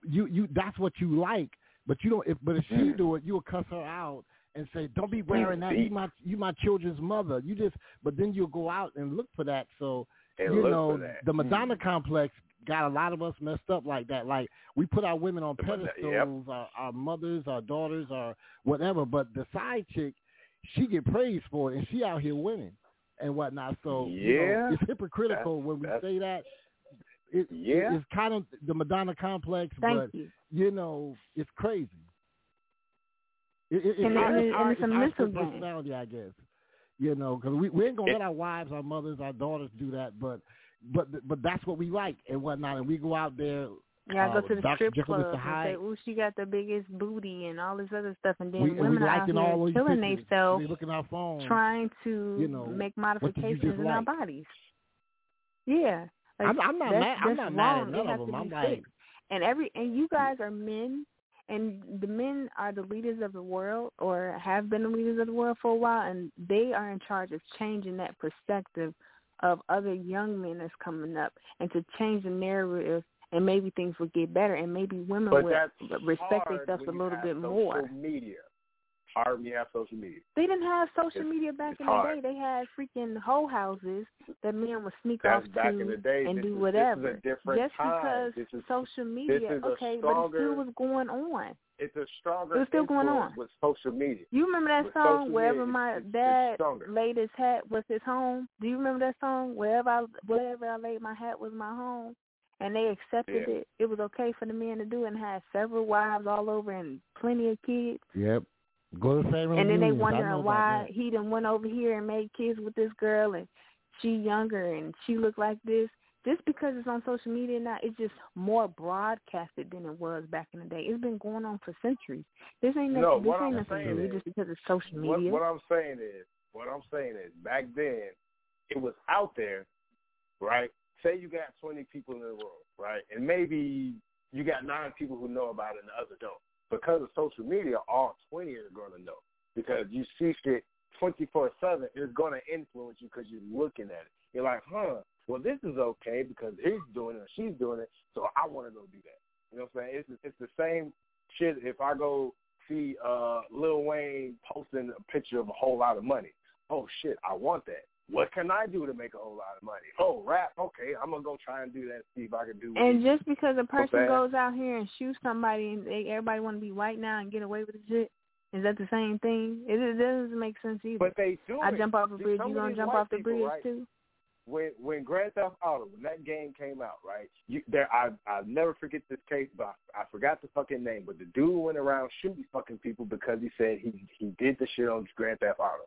you you that's what you like. But you don't. If, but if she Mm. do it, you will cuss her out and say, "Don't be wearing that. You my you my children's mother. You just." But then you'll go out and look for that. So And you know the Madonna Mm. complex got a lot of us messed up like that. Like we put our women on The Madonna- pedestals, our, our mothers, our daughters, our whatever. But the side chick, she get praised for it, and she out here winning and whatnot. So you know, Yeah. it's hypocritical when we say that. It, Yeah. it's kind of the Madonna complex, Thank but you. you know, it's crazy. It, it, it's And our, it- it's and our, it's a our mental split game. personality, I guess. You know, because we, we ain't gonna It- let our wives, our mothers, our daughters do that, but but but that's what we like and whatnot, and we go out there. Yeah, I uh, go to the Dr. strip Jekyll, club and say, Hyde. "Ooh, she got the biggest booty and all this other stuff," and then we, women we are out liking here all killing themselves We look at our phone. trying to you know, make what did you modifications in our bodies. Yeah, Like, I'm, I'm not that's, mad. I'm that's not mad at none of them. I'm be like. And every and you guys are men, and the men are the leaders of the world, or have been the leaders of the world for a while, and they are in charge of changing that perspective of other young men that's coming up, and to change the narrative. And maybe things will get better, and maybe women But will respect themselves a little bit more. Media. Hard when you have social media. They didn't have social It's- media back it's in the hard. day. They had freaking hoe houses that men would sneak That's off back to in the day. and This do is- this is a whatever. different Just time. because This is- social media, is a okay, but it stronger- still was going on. It's a stronger It was still going on. with social media. You remember that With song, Wherever media, My it's- it's- it's Dad. Laid His Hat Was His Home? Do you remember that song? Wherever I wherever I laid my hat was my home. And they accepted Yeah. it. It was okay for the men to do it and had several wives all over and plenty of kids. yep. Go to the same and then they reunions. I know wondering why he done went over here and made kids with this girl and she younger and she looked like this. Just because it's on social media now, it's just more broadcasted than it was back in the day. It's been going on for centuries. This ain't No, nothing. this ain't nothing new just because it's social media. what what I'm saying is, what I'm saying is, back then, it was out there, right? Say you got 20 people in the world, right? And maybe you got nine people who know about it and the other don't. Because of social media, all 20 are going to know. Because you see shit 24-7, it's going to influence you because you're looking at it. You're like, huh, well, this is okay because he's doing it or she's doing it, so I want to go do that. You know what I'm saying? It's, it's the same shit if I go see uh, Lil Wayne posting a picture of a whole lot of money. Oh, shit, I want that. What can I do to make a whole lot of money? Oh, rap. Okay, I'm going to go try and do that, see if I can do and just because a person saying? goes out here and shoots somebody and they, everybody want to be white now and get away with the shit, is that the same thing? It, it doesn't make sense either. But they do I it. jump off a bridge. some You gonna jump off the people, bridge right? too? when when Grand Theft Auto when that game came out, right? You there I I never forget this case, but I, I forgot the fucking name. But the dude went around shooting fucking people because he said he he did the shit on Grand Theft Auto.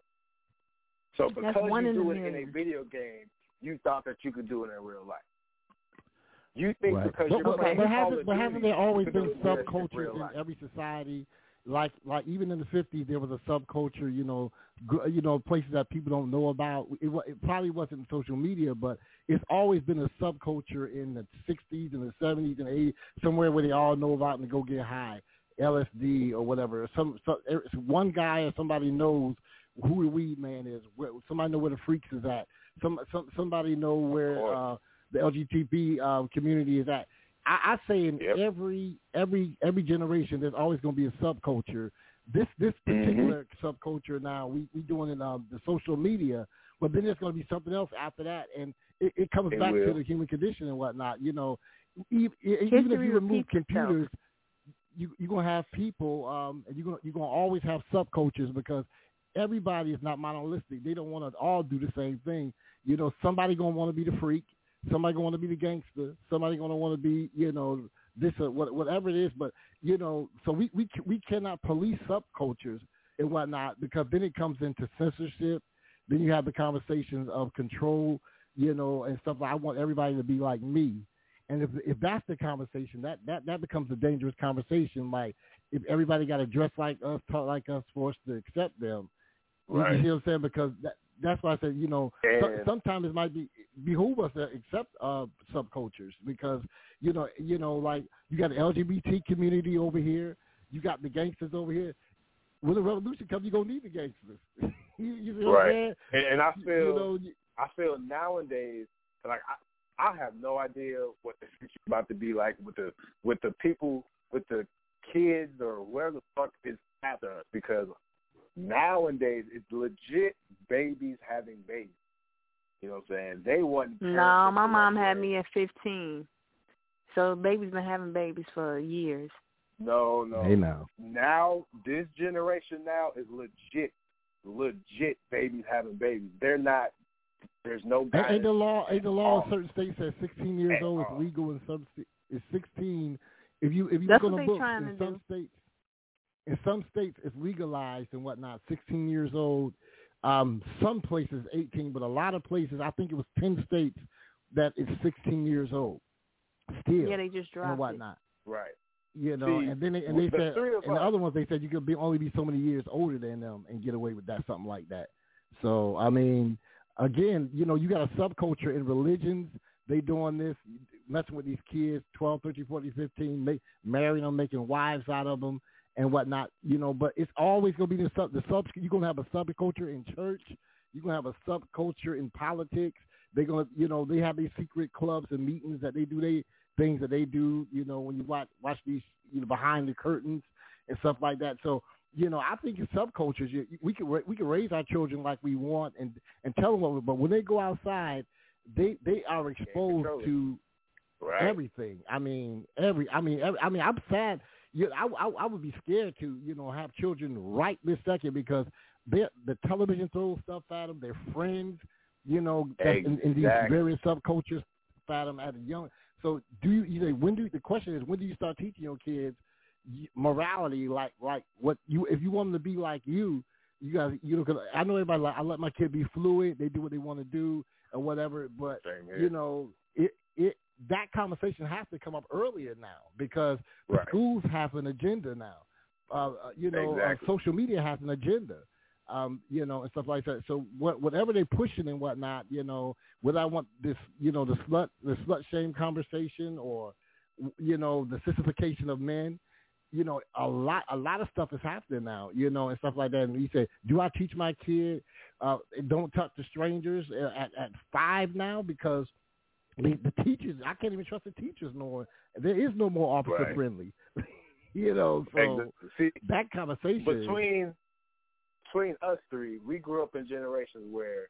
So because one you in do it in a video game, you thought that you could do it in real life. You think Right. because But, you're but, playing but, Call haven't, of but Duty, haven't there always been do that shit in subcultures in every society? Like, like even in the fifties, there was a subculture. You know, gr- you know, places that people don't know about. It, it probably wasn't social media, but it's always been a subculture in the sixties and the seventies and eighties, somewhere where they all know about and they go get high, LSD or whatever. Some, some er, one guy or somebody knows who the weed man is. Where, somebody know where the freaks is at. Some, some somebody know where uh, the LGBT uh, community is at. I, I say in Yep. every every every generation, there's always going to be a subculture. This this Mm-hmm. particular subculture now, we we doing it um, the social media, but then there's going to be something else after that, and it, it comes It back to the human condition and whatnot. You know, even, even if you remove repeats itself. computers, you you're gonna have people, um, and you're gonna you're gonna always have subcultures because everybody is not monolithic. They don't want to all do the same thing. You know, somebody gonna want to be the freak, somebody gonna want to be the gangster, somebody gonna want to be, you know, this or whatever it is. But you know, so we we we cannot police subcultures and whatnot because then it comes into censorship. Then you have the conversations of control, you know, and stuff. I want everybody to be like me. And if if that's the conversation, that that that becomes a dangerous conversation. Like if everybody got to dress like us, talk like us, for us to accept them. You- Right. You see what I'm saying? Because that, that's why I said, you know, so, sometimes it might be behoove us to accept uh, subcultures because you know, you know, like you got the LGBT community over here, you got the gangsters over here. When the revolution comes, you're gonna need the gangsters. you, you see what I'm Right. saying? And, and I feel you know, you- I feel nowadays like I I have no idea what the future about to be like with the with the people with the kids or where the fuck is after us because nowadays it's legit babies having babies. You know what I'm saying? They wasn't No, my mom had way. me at 15. So baby's been having babies for years. No, no. Hey now. Now this generation now is legit, legit babies having babies. They're not. There's no Ain't, guidance. ain't the law? Ain't the law in certain states that 16 years At old is legal in some sta- is 16. If you if you That's look what on the books in some do. states, in some states it's legalized and whatnot. 16 years old. Um, some places 18, but a lot of places I think it was 10 states that is 16 years old. Still Yeah, they just and dropped it. right. You know, See, and then they, and they the said, three of and the other ones they said you could be only be so many years older than them and get away with that, something like that. So I mean, again, you know, you got a subculture in religions. they doing this, messing with these kids, 12, 13, 14, 15, make, marrying them, making wives out of them and whatnot, you know, but it's always going to be the sub, the sub, you're going to have a subculture in church. You're going to have a subculture in politics. They're going to, you know, they have these secret clubs and meetings that they do, they things that they do, you know, when you watch, watch these, you know, behind the curtains and stuff like that. So, you know, I think in subcultures, you, we can we can raise our children like we want and and tell them what. But when they go outside, they they are exposed to right. everything. I mean, every. I mean, every, I mean, I'm sad. You, I, I I would be scared to you know have children right this second because the television throws stuff at them. Their friends, you know, exactly. in, in these various subcultures at them at a young. So do you? You say when do the question is when do you start teaching your kids morality like like what you if you want them to be like you you guys you know cause I know everybody like I let my kid be fluid they do what they want to do or whatever but you know it it that conversation has to come up earlier now because right. schools have an agenda now uh, you know exactly. uh, social media has an agenda um, you know, and stuff like that. So what, whatever they're pushing and whatnot, you know, whether I want this, you know, the slut, the slut shame conversation, or you know, the sissification of men, you know, a lot a lot of stuff is happening now, you know, and stuff like that. And you say, do I teach my kid uh, don't talk to strangers at, at five now because the, the teachers I can't even trust the teachers no more. There is no more officer right. friendly, you know. So See, that conversation between between us three, we grew up in generations where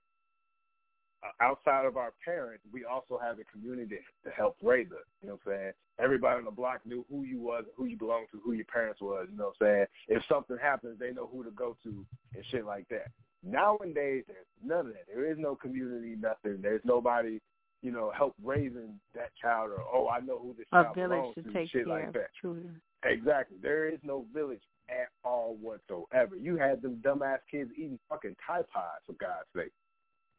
uh, outside of our parents, we also have a community to help raise us. You know what I'm saying? Everybody on the block knew who you was, who you belonged to, who your parents was. You know what I'm saying? If something happens, they know who to go to and shit like that. Nowadays, there's none of that. There is no community, nothing. There's nobody, you know, help raising that child or oh, I know who this a child village belongs to to, take shit care like of that. children. Exactly. There is no village at all whatsoever. You had them dumbass kids eating fucking Tide Pods for God's sake.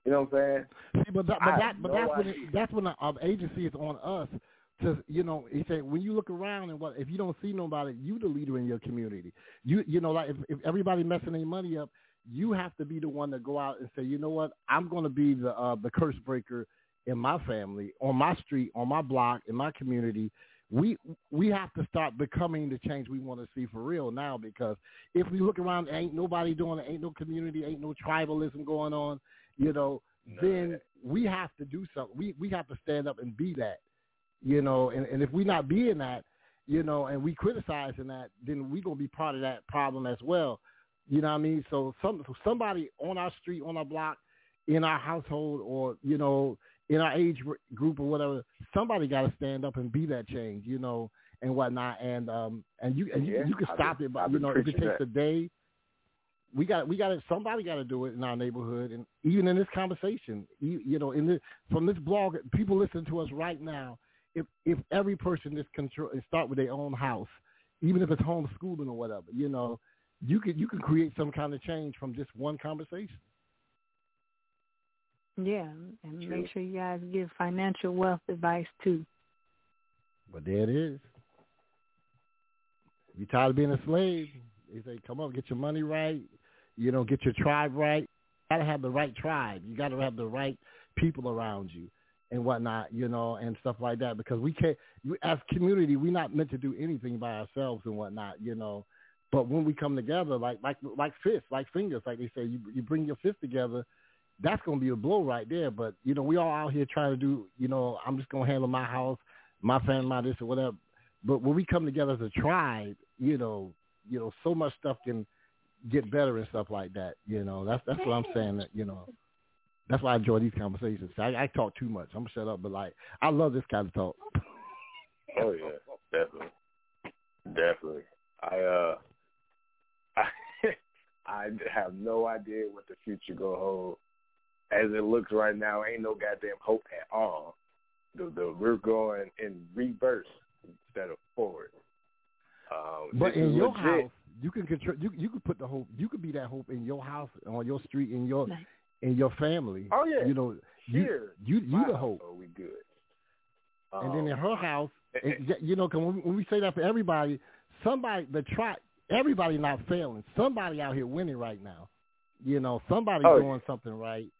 You know what I'm saying? See, but that, but that, but no that's when it, that's when the um, agency is on us to, you know, he said when you look around and what if you don't see nobody, you the leader in your community. You, you know, like if, if everybody messing their money up, you have to be the one to go out and say, you know what, I'm going to be the uh, the curse breaker in my family, on my street, on my block, in my community. We we have to start becoming the change we want to see for real now because if we look around, ain't nobody doing it, ain't no community, ain't no tribalism going on, you know, then we have to do something. We we have to stand up and be that, you know. And, and if we're not being that, you know, and we criticizing that, then we gonna be part of that problem as well. You know what I mean? So some somebody on our street, on our block, in our household, or you know, in our age group or whatever, somebody got to stand up and be that change, you know, and whatnot. And um and you and Yeah, you, you can stop been- it, but you know, if it takes that. a day, we got we got to somebody got to do it in our neighborhood, and even in this conversation, you, you know, in this from this blog, people listen to us right now. If if every person is control and start with their own house, even if it's homeschooling or whatever, you know, you could you can create some kind of change from just one conversation. Yeah, and True. make sure you guys give financial wealth advice too. But there it is. You tired of being a slave? They say, come on, get your money right. You know, get your tribe right. You gotta have the right tribe. You gotta have the right people around you and whatnot, you know, and stuff like that. Because we can't, we, as community, we're not meant to do anything by ourselves and whatnot, you know. But when we come together, like like like fists, like fingers, like they say, you you bring your fists together. That's gonna be a blow right there. But you know, we all out here trying to do. You know, I'm just gonna handle my house, my family, my this or whatever. But when we come together as a tribe, you know, you know, so much stuff can get better and stuff like that. You know, that's that's what I'm saying. That you know, that's why I enjoy these conversations. I, I talk too much. I'm gonna shut up, but like I love this kind of talk. Oh yeah, definitely, definitely. I uh, I I have no idea what the future gonna hold. As it looks right now, ain't no goddamn hope at all. The, the we're going in reverse instead of forward. Um, But in your legit. house, you can control. You you could put the hope. You could be that hope in your house, on your street, in your Nice. in your family. Oh yeah, You know, you here, you my you the hope. Oh, we good. and then in Um, her house, eh, and, y- you know, 'cause when we, when we say that for everybody, somebody the try everybody not failing. Somebody out here winning right now. You know, somebody Oh, yeah. doing something right.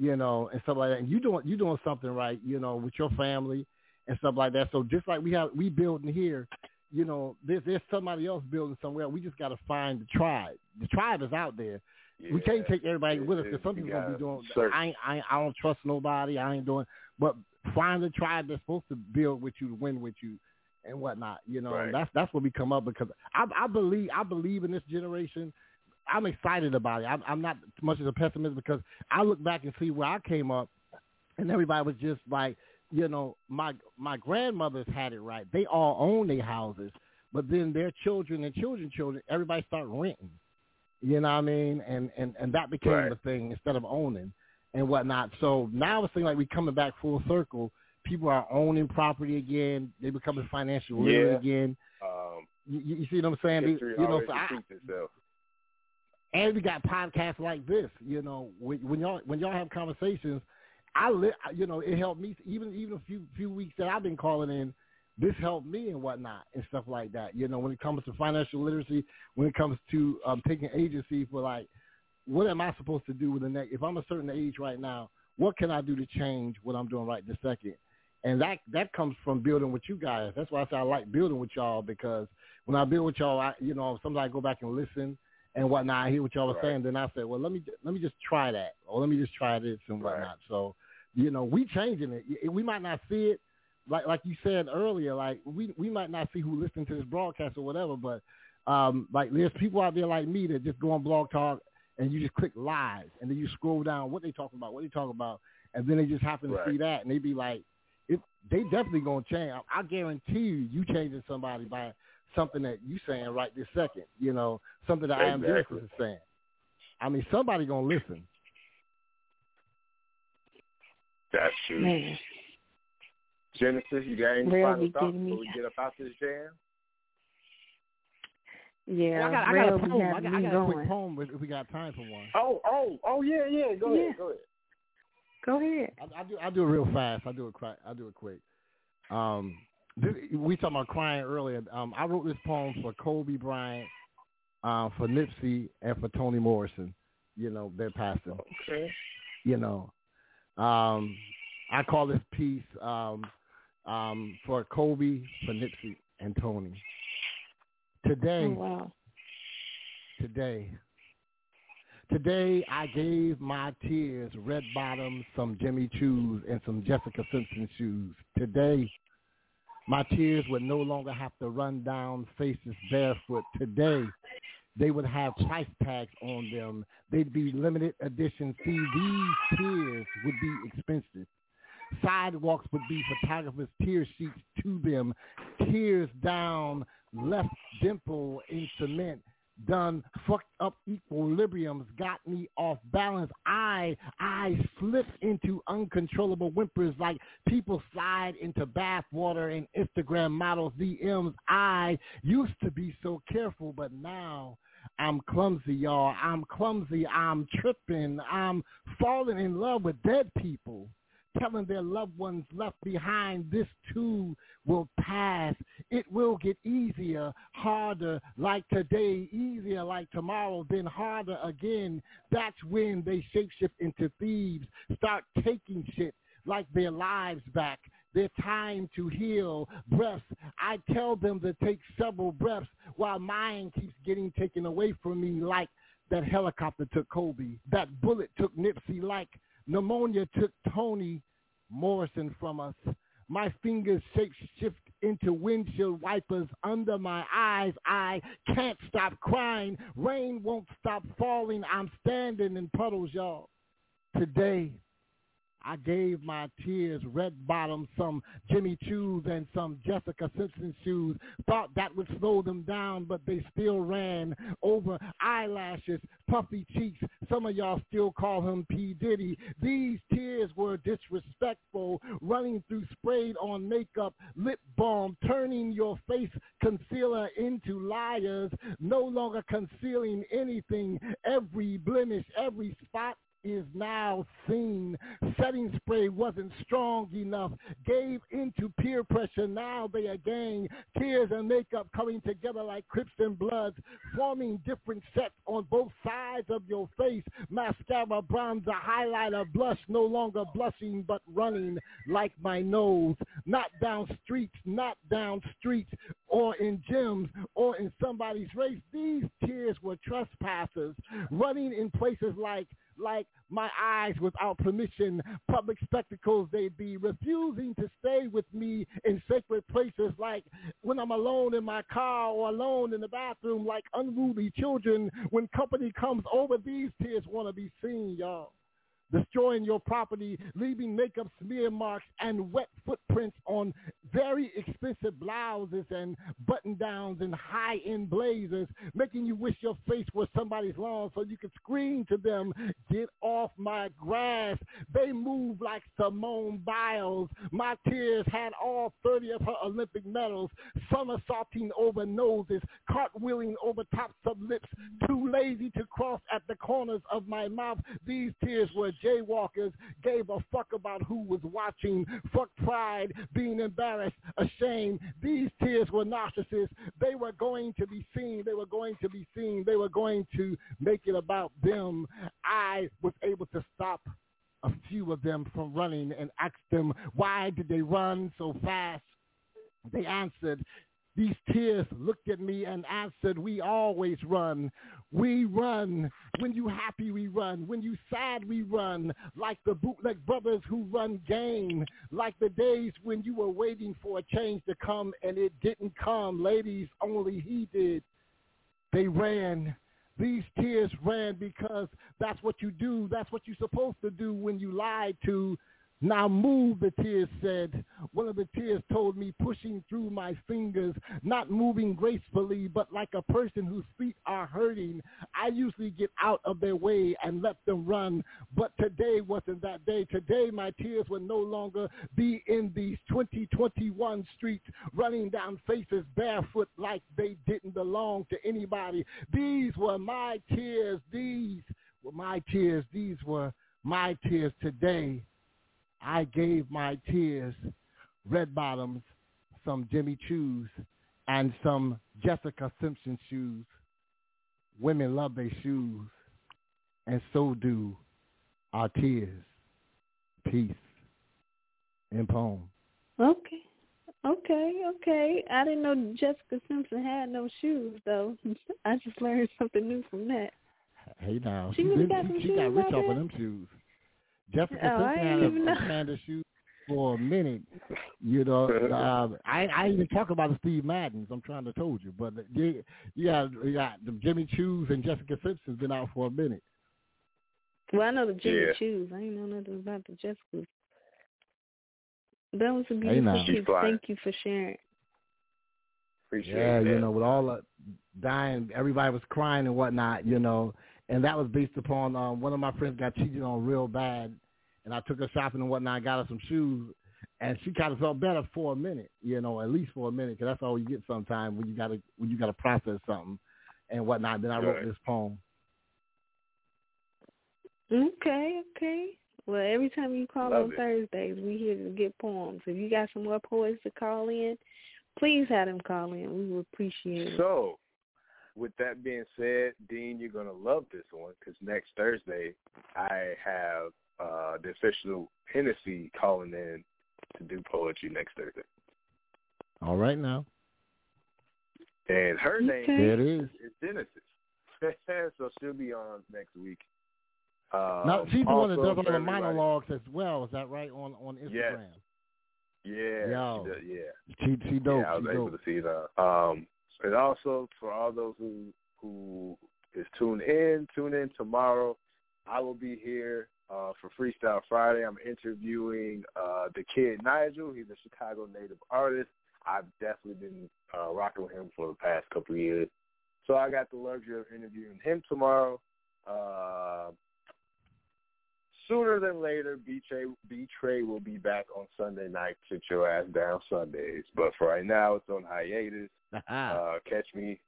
You know, and stuff like that. And you doing you doing something right, you know, with your family and stuff like that. So just like we have we building here, you know, there's there's somebody else building somewhere. We just got to find the tribe. The tribe is out there. Yeah. We can't take everybody It- with us because some people gonna be doing. search. I ain't, I ain't, I don't trust nobody. I ain't doing. But find the tribe that's supposed to build with you, to win with you, and whatnot. You know, Right. that's that's what we come up because I, I believe I believe in this generation. I'm excited about it. I'm, I'm not much as a pessimist because I look back and see where I came up, and everybody was just like, you know, my my grandmothers had it right. They all own their houses, but then their children and children children, everybody start renting. You know what I mean? And and and that became Right. the thing instead of owning and whatnot. So now it seems like we coming back full circle. People are owning property again. They becoming financial Yeah. again. Um, You, you you see what I'm saying? History you know, so I, itself. And we got podcasts like this. You know, when, y'all when y'all have conversations, I li- you know it helped me even even a few few weeks that I've been calling in. This helped me and whatnot and stuff like that. You know, when it comes to financial literacy, when it comes to um, taking agency for like, what am I supposed to do with the next? If I'm a certain age right now, what can I do to change what I'm doing right this second? And that that comes from building with you guys. That's why I say I like building with y'all because when I build with y'all, I you know sometimes I go back and listen and whatnot. I hear what y'all were Right. saying, then I said, well, let me let me just try that, or let me just try this and Right. whatnot. So, you know, we changing it. We might not see it, like like you said earlier. Like we we might not see who listening to this broadcast or whatever, but um, like there's people out there like me that just go on Blog Talk and you just click live, and then you scroll down what they talking about, what they talking about, and then they just happen to Right. see that, and they be like, it, they definitely gonna change. I, I guarantee you, you changing somebody by something that you saying right this second. You know, something that I am Exactly. Genesis is saying. I mean, somebody gonna listen. That's true. Man, Genesis, you got any Real final be thoughts before we get up out this jam? yeah, Oh, I got, I Real got a poem. I got, I me got a quick poem if, if we got time for one. Oh, oh, oh, yeah, yeah. Go Yeah. ahead, go ahead. Go ahead. I, I do. I do it real fast. I do it. Quick. I do it quick. Um, this, we talking about crying earlier. Um, I wrote this poem for Kobe Bryant, uh, for Nipsey, and for Toni Morrison. You know, their passing. Okay. You know, um, I call this piece um, um, for Kobe, for Nipsey, and Toni. Today, Oh, wow. today. Today I gave my tears red bottoms, some Jimmy Choos, and some Jessica Simpson shoes. Today my tears would no longer have to run down faces barefoot. Today they would have price tags on them. They'd be limited edition. See, these tears would be expensive. Sidewalks would be photographers' tear sheets to them. Tears down, left dimple in cement. Done fucked up equilibriums, got me off balance. I, I slipped into uncontrollable whimpers like people slide into bath water and Instagram models DMs. I used to be so careful, but now I'm clumsy, y'all. I'm clumsy. I'm tripping. I'm falling in love with dead people telling their loved ones left behind this too will pass. It will get easier, harder like today, easier like tomorrow, then harder again. That's when they shapeshift into thieves, start taking shit like their lives back. Their time to heal. Breaths. I tell them to take several breaths while mine keeps getting taken away from me like that helicopter took Kobe. That bullet took Nipsey like Pneumonia took Toni Morrison from us. My fingers shape shift into windshield wipers under my eyes. I can't stop crying. Rain won't stop falling. I'm standing in puddles, y'all. Today, I gave my tears red bottoms, some Jimmy Choos and some Jessica Simpson shoes. Thought that would slow them down, but they still ran over eyelashes, puffy cheeks. Some of y'all still call him P. Diddy. These tears were disrespectful, running through sprayed on makeup, lip balm, turning your face concealer into liars, no longer concealing anything. Every blemish, every spot is now seen. Setting spray wasn't strong enough. Gave into peer pressure. Now they are gang. Tears and makeup coming together like Crips and Bloods. Forming different sets on both sides of your face. Mascara, bronzer, highlighter, blush. No longer blushing but running like my nose. Not down streets, not down streets or in gyms or in somebody's race. These tears were trespassers running in places like like my eyes without permission, public spectacles they be, refusing to stay with me in sacred places like when I'm alone in my car or alone in the bathroom like unruly children. When company comes over, these tears want to be seen, y'all destroying your property, leaving makeup smear marks and wet footprints on very expensive blouses and button downs and high-end blazers, making you wish your face was somebody's lawn so you could scream to them, get off my grass. They move like Simone Biles. My tears had all 30 of her Olympic medals, somersaulting over noses, cartwheeling over tops of lips, too lazy to cross at the corners of my mouth. These tears were jaywalkers gave a fuck about who was watching. Fuck pride, being embarrassed, ashamed. These tears were narcissists. They were going to be seen. They were going to be seen. They were going to make it about them. I was able to stop a few of them from running and asked them why did they run so fast. They answered, these tears looked at me and answered, we always run. We run. When you happy, we run. When you sad, we run. Like the bootleg brothers who run game. Like the days when you were waiting for a change to come and it didn't come. Ladies, only he did. They ran. These tears ran because that's what you do. That's what you're supposed to do when you lied to now move, the tears said. One of the tears told me, pushing through my fingers, not moving gracefully, but like a person whose feet are hurting. I usually get out of their way and let them run, but today wasn't that day. Today my tears would no longer be in these 2021 streets, running down faces barefoot like they didn't belong to anybody. These were my tears. These were my tears. These were my tears today I gave my tears, red bottoms, some Jimmy Choos, and some Jessica Simpson shoes. Women love their shoes, and so do our tears. Peace. In poem. Okay. Okay, okay. I didn't know Jessica Simpson had no shoes though. I just learned something new from that. Hey now, she, she, got, she got rich off of them shoes. Jessica oh, Simpson had a, a panda shoe for a minute. You know, uh, I I even talk about the Steve Maddens. I'm trying to told you, but you, you got you got the Jimmy Choos and Jessica Simpson's been out for a minute. Well, I know the Jimmy Yeah. Choos. I ain't know nothing about the Jessica. That was a beautiful now. She's piece. Thank you for sharing. Appreciate it. Yeah, that. you know, with all the dying, everybody was crying and whatnot, you know, and that was based upon um, one of my friends got cheated on real bad, and I took her shopping and whatnot. I got her some shoes, and she kind of felt better for a minute, you know, at least for a minute, because that's all you get sometimes when you gotta when you gotta process something and whatnot. Then I wrote Right. this poem. Okay, okay. Well, every time you call Love on it. Thursdays, we here to get poems. If you got some more poets to call in, please have them call in. We would appreciate it. So, with that being said, Dean, you're gonna love this one because next Thursday I have uh, the official Hennessy calling in to do poetry next Thursday, All right now, and her name Okay. there it is. is Genesis, so she'll be on next week. Um, now she's the one that does all the monologues as well. Is that right on on Instagram? Yeah, Yo. she does, yeah. She she dope. Yeah, I was she able dope. to see that. Um, and also for all those who who is tuned in, tune in tomorrow. I will be here uh, for Freestyle Friday. I'm interviewing uh, the kid Nigel. He's a Chicago native artist. I've definitely been uh, rocking with him for the past couple of years. So I got the luxury of interviewing him tomorrow. Uh, sooner than later, B-Tray, will be back on Sunday night. Sit your ass down Sundays. But for right now, it's on hiatus. Uh, catch me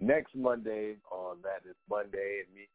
next Monday on That Is Monday and me